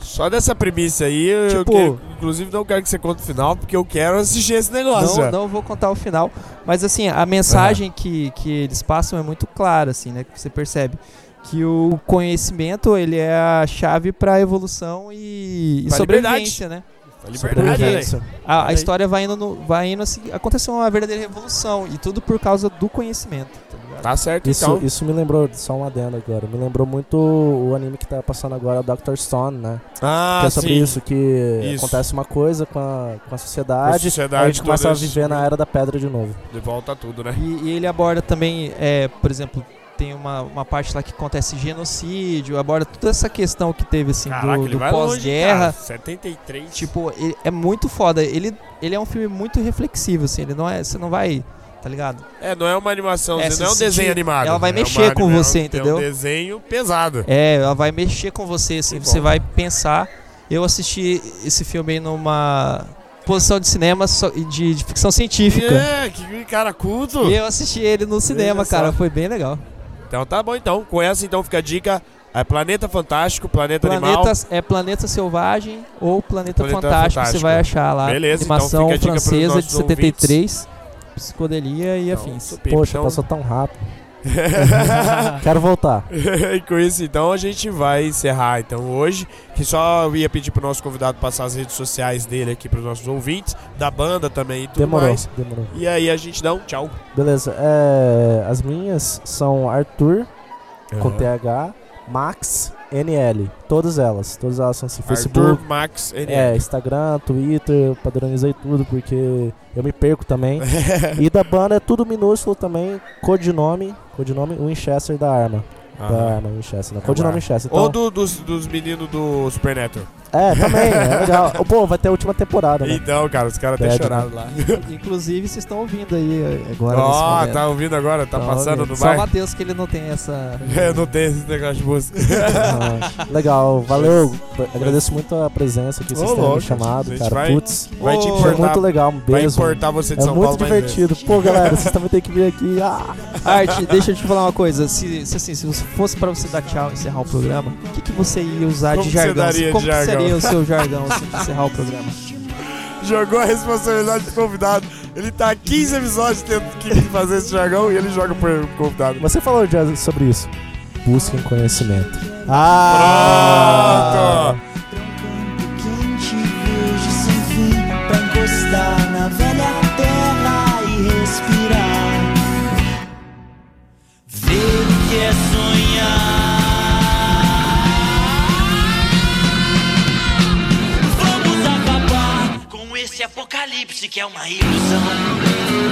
Speaker 1: Só dessa premissa aí, eu
Speaker 2: Tipo-
Speaker 1: quero- inclusive não quero que você conte o final, porque eu quero assistir esse negócio.
Speaker 2: Não, não vou contar o final. Mas assim, a mensagem que, que eles passam é muito clara, assim, né? Que você percebe. Que o conhecimento, ele é a chave pra evolução e, e sobrevivência, né?
Speaker 1: A liberdade, né?
Speaker 2: A, a história vai indo, no- vai indo assim, aconteceu uma verdadeira revolução. E tudo por causa do conhecimento, tá?
Speaker 1: Tá certo,
Speaker 3: Isso,
Speaker 1: então.
Speaker 3: isso me lembrou, só um adendo agora, me lembrou muito o anime que tá passando agora, Dr. Stone, né?
Speaker 1: Ah,
Speaker 3: que é sobre
Speaker 1: sim.
Speaker 3: isso, que
Speaker 1: Isso.
Speaker 3: acontece uma coisa com a, com a
Speaker 1: A
Speaker 3: sociedade,
Speaker 1: sociedade
Speaker 3: a gente começa a viver na era da pedra de novo.
Speaker 1: De volta a tudo, né?
Speaker 2: E, e ele aborda também, é, por exemplo, tem uma, uma parte lá que acontece genocídio, aborda toda essa questão que teve assim
Speaker 1: Caraca,
Speaker 2: do, do pós-guerra.
Speaker 1: cara. 73.
Speaker 2: Tipo, ele- é muito foda. Ele, ele é um filme muito reflexivo, assim. Ele não é. Você não vai. Tá ligado?
Speaker 1: É, não é uma animação,
Speaker 2: É,
Speaker 1: não é um desenho animado.
Speaker 2: ela vai
Speaker 1: é uma
Speaker 2: mexer com
Speaker 1: anime-
Speaker 2: você,
Speaker 1: é um-
Speaker 2: entendeu?
Speaker 1: É um desenho pesado.
Speaker 2: É, ela vai mexer com você, assim.
Speaker 1: Que
Speaker 2: Você
Speaker 1: bom.
Speaker 2: vai pensar. Eu assisti esse filme aí numa posição de cinema de, de ficção científica.
Speaker 1: É, que cara culto.
Speaker 2: E eu assisti ele no cinema, cara. Foi bem legal.
Speaker 1: Então tá bom, então. Com essa, então, fica a dica. É Planeta Fantástico, Planeta, Animal.
Speaker 2: Planetas, é Planeta Selvagem ou Planeta,
Speaker 1: Planeta
Speaker 2: Fantástico,
Speaker 1: Fantástico.
Speaker 2: você vai achar lá.
Speaker 1: Beleza, então
Speaker 2: animação
Speaker 1: fica a dica pros
Speaker 2: francesa de
Speaker 1: nossos
Speaker 2: 73, psicodelia e
Speaker 1: Então,
Speaker 2: afins.
Speaker 1: super.
Speaker 3: Poxa,
Speaker 1: Então-
Speaker 3: passou tão rápido. Quero voltar.
Speaker 1: e com isso, então, a gente vai encerrar então hoje. Que só ia pedir pro nosso convidado passar as redes sociais dele aqui pros nossos ouvintes, da banda também e tudo
Speaker 3: Demorou,
Speaker 1: mais.
Speaker 3: demorou.
Speaker 1: E aí a gente dá um tchau.
Speaker 3: Beleza, é, as minhas são Arthur, com TH, Max, NL. Todas elas. Todas elas são assim,
Speaker 1: Arthur
Speaker 3: Facebook.
Speaker 1: Max NL.
Speaker 3: É, Instagram, Twitter, padronizei tudo porque eu me perco também. e da banda é tudo minúsculo também, codinome, codinome Winchester da arma. Da
Speaker 1: Aham.
Speaker 3: arma Winchester, não,
Speaker 1: É
Speaker 3: codinome Winchester.
Speaker 1: Ou
Speaker 3: Então,
Speaker 1: do- dos, dos meninos do Supernatural.
Speaker 3: É, também, é legal. Pô, vai ter a última temporada, né?
Speaker 1: Então, cara, os caras até
Speaker 3: Bad,
Speaker 1: choraram lá.
Speaker 2: Inclusive, vocês estão ouvindo aí agora
Speaker 1: Ó,
Speaker 2: momento.
Speaker 1: tá ouvindo agora? Tá
Speaker 2: Tão
Speaker 1: passando
Speaker 2: ouvindo.
Speaker 1: no
Speaker 2: Só o? Matheus que ele não tem essa...
Speaker 1: Eu não tenho esse negócio de música.
Speaker 3: Ah, legal, valeu. Agradeço muito a presença que vocês terem me chamado, cara.
Speaker 1: vai-
Speaker 3: Putz,
Speaker 1: Vai te
Speaker 3: foi
Speaker 1: importar,
Speaker 3: muito legal. Um
Speaker 1: vai
Speaker 3: beijo.
Speaker 1: importar você de
Speaker 3: É
Speaker 1: São
Speaker 3: muito
Speaker 1: Paulo mais vezes.
Speaker 3: divertido. Pô, galera, vocês também tem que vir aqui. Ah,
Speaker 2: Arte, deixa eu te falar uma coisa. Se, se, assim, se você fosse pra você dar tchau e encerrar o programa, o que, que você ia usar
Speaker 1: Como
Speaker 2: de
Speaker 1: você
Speaker 2: jargão?
Speaker 1: daria de
Speaker 2: Como que
Speaker 1: jargão?
Speaker 2: seria o seu jargão assim, de encerrar o programa?
Speaker 1: Jogou a responsabilidade do convidado. Ele tá há 15 episódios tendo que fazer esse jargão e ele joga pro convidado.
Speaker 3: você falou já sobre isso. Busquem conhecimento. Ah!
Speaker 1: Pronto!
Speaker 4: Apocalipse que é uma ilusão.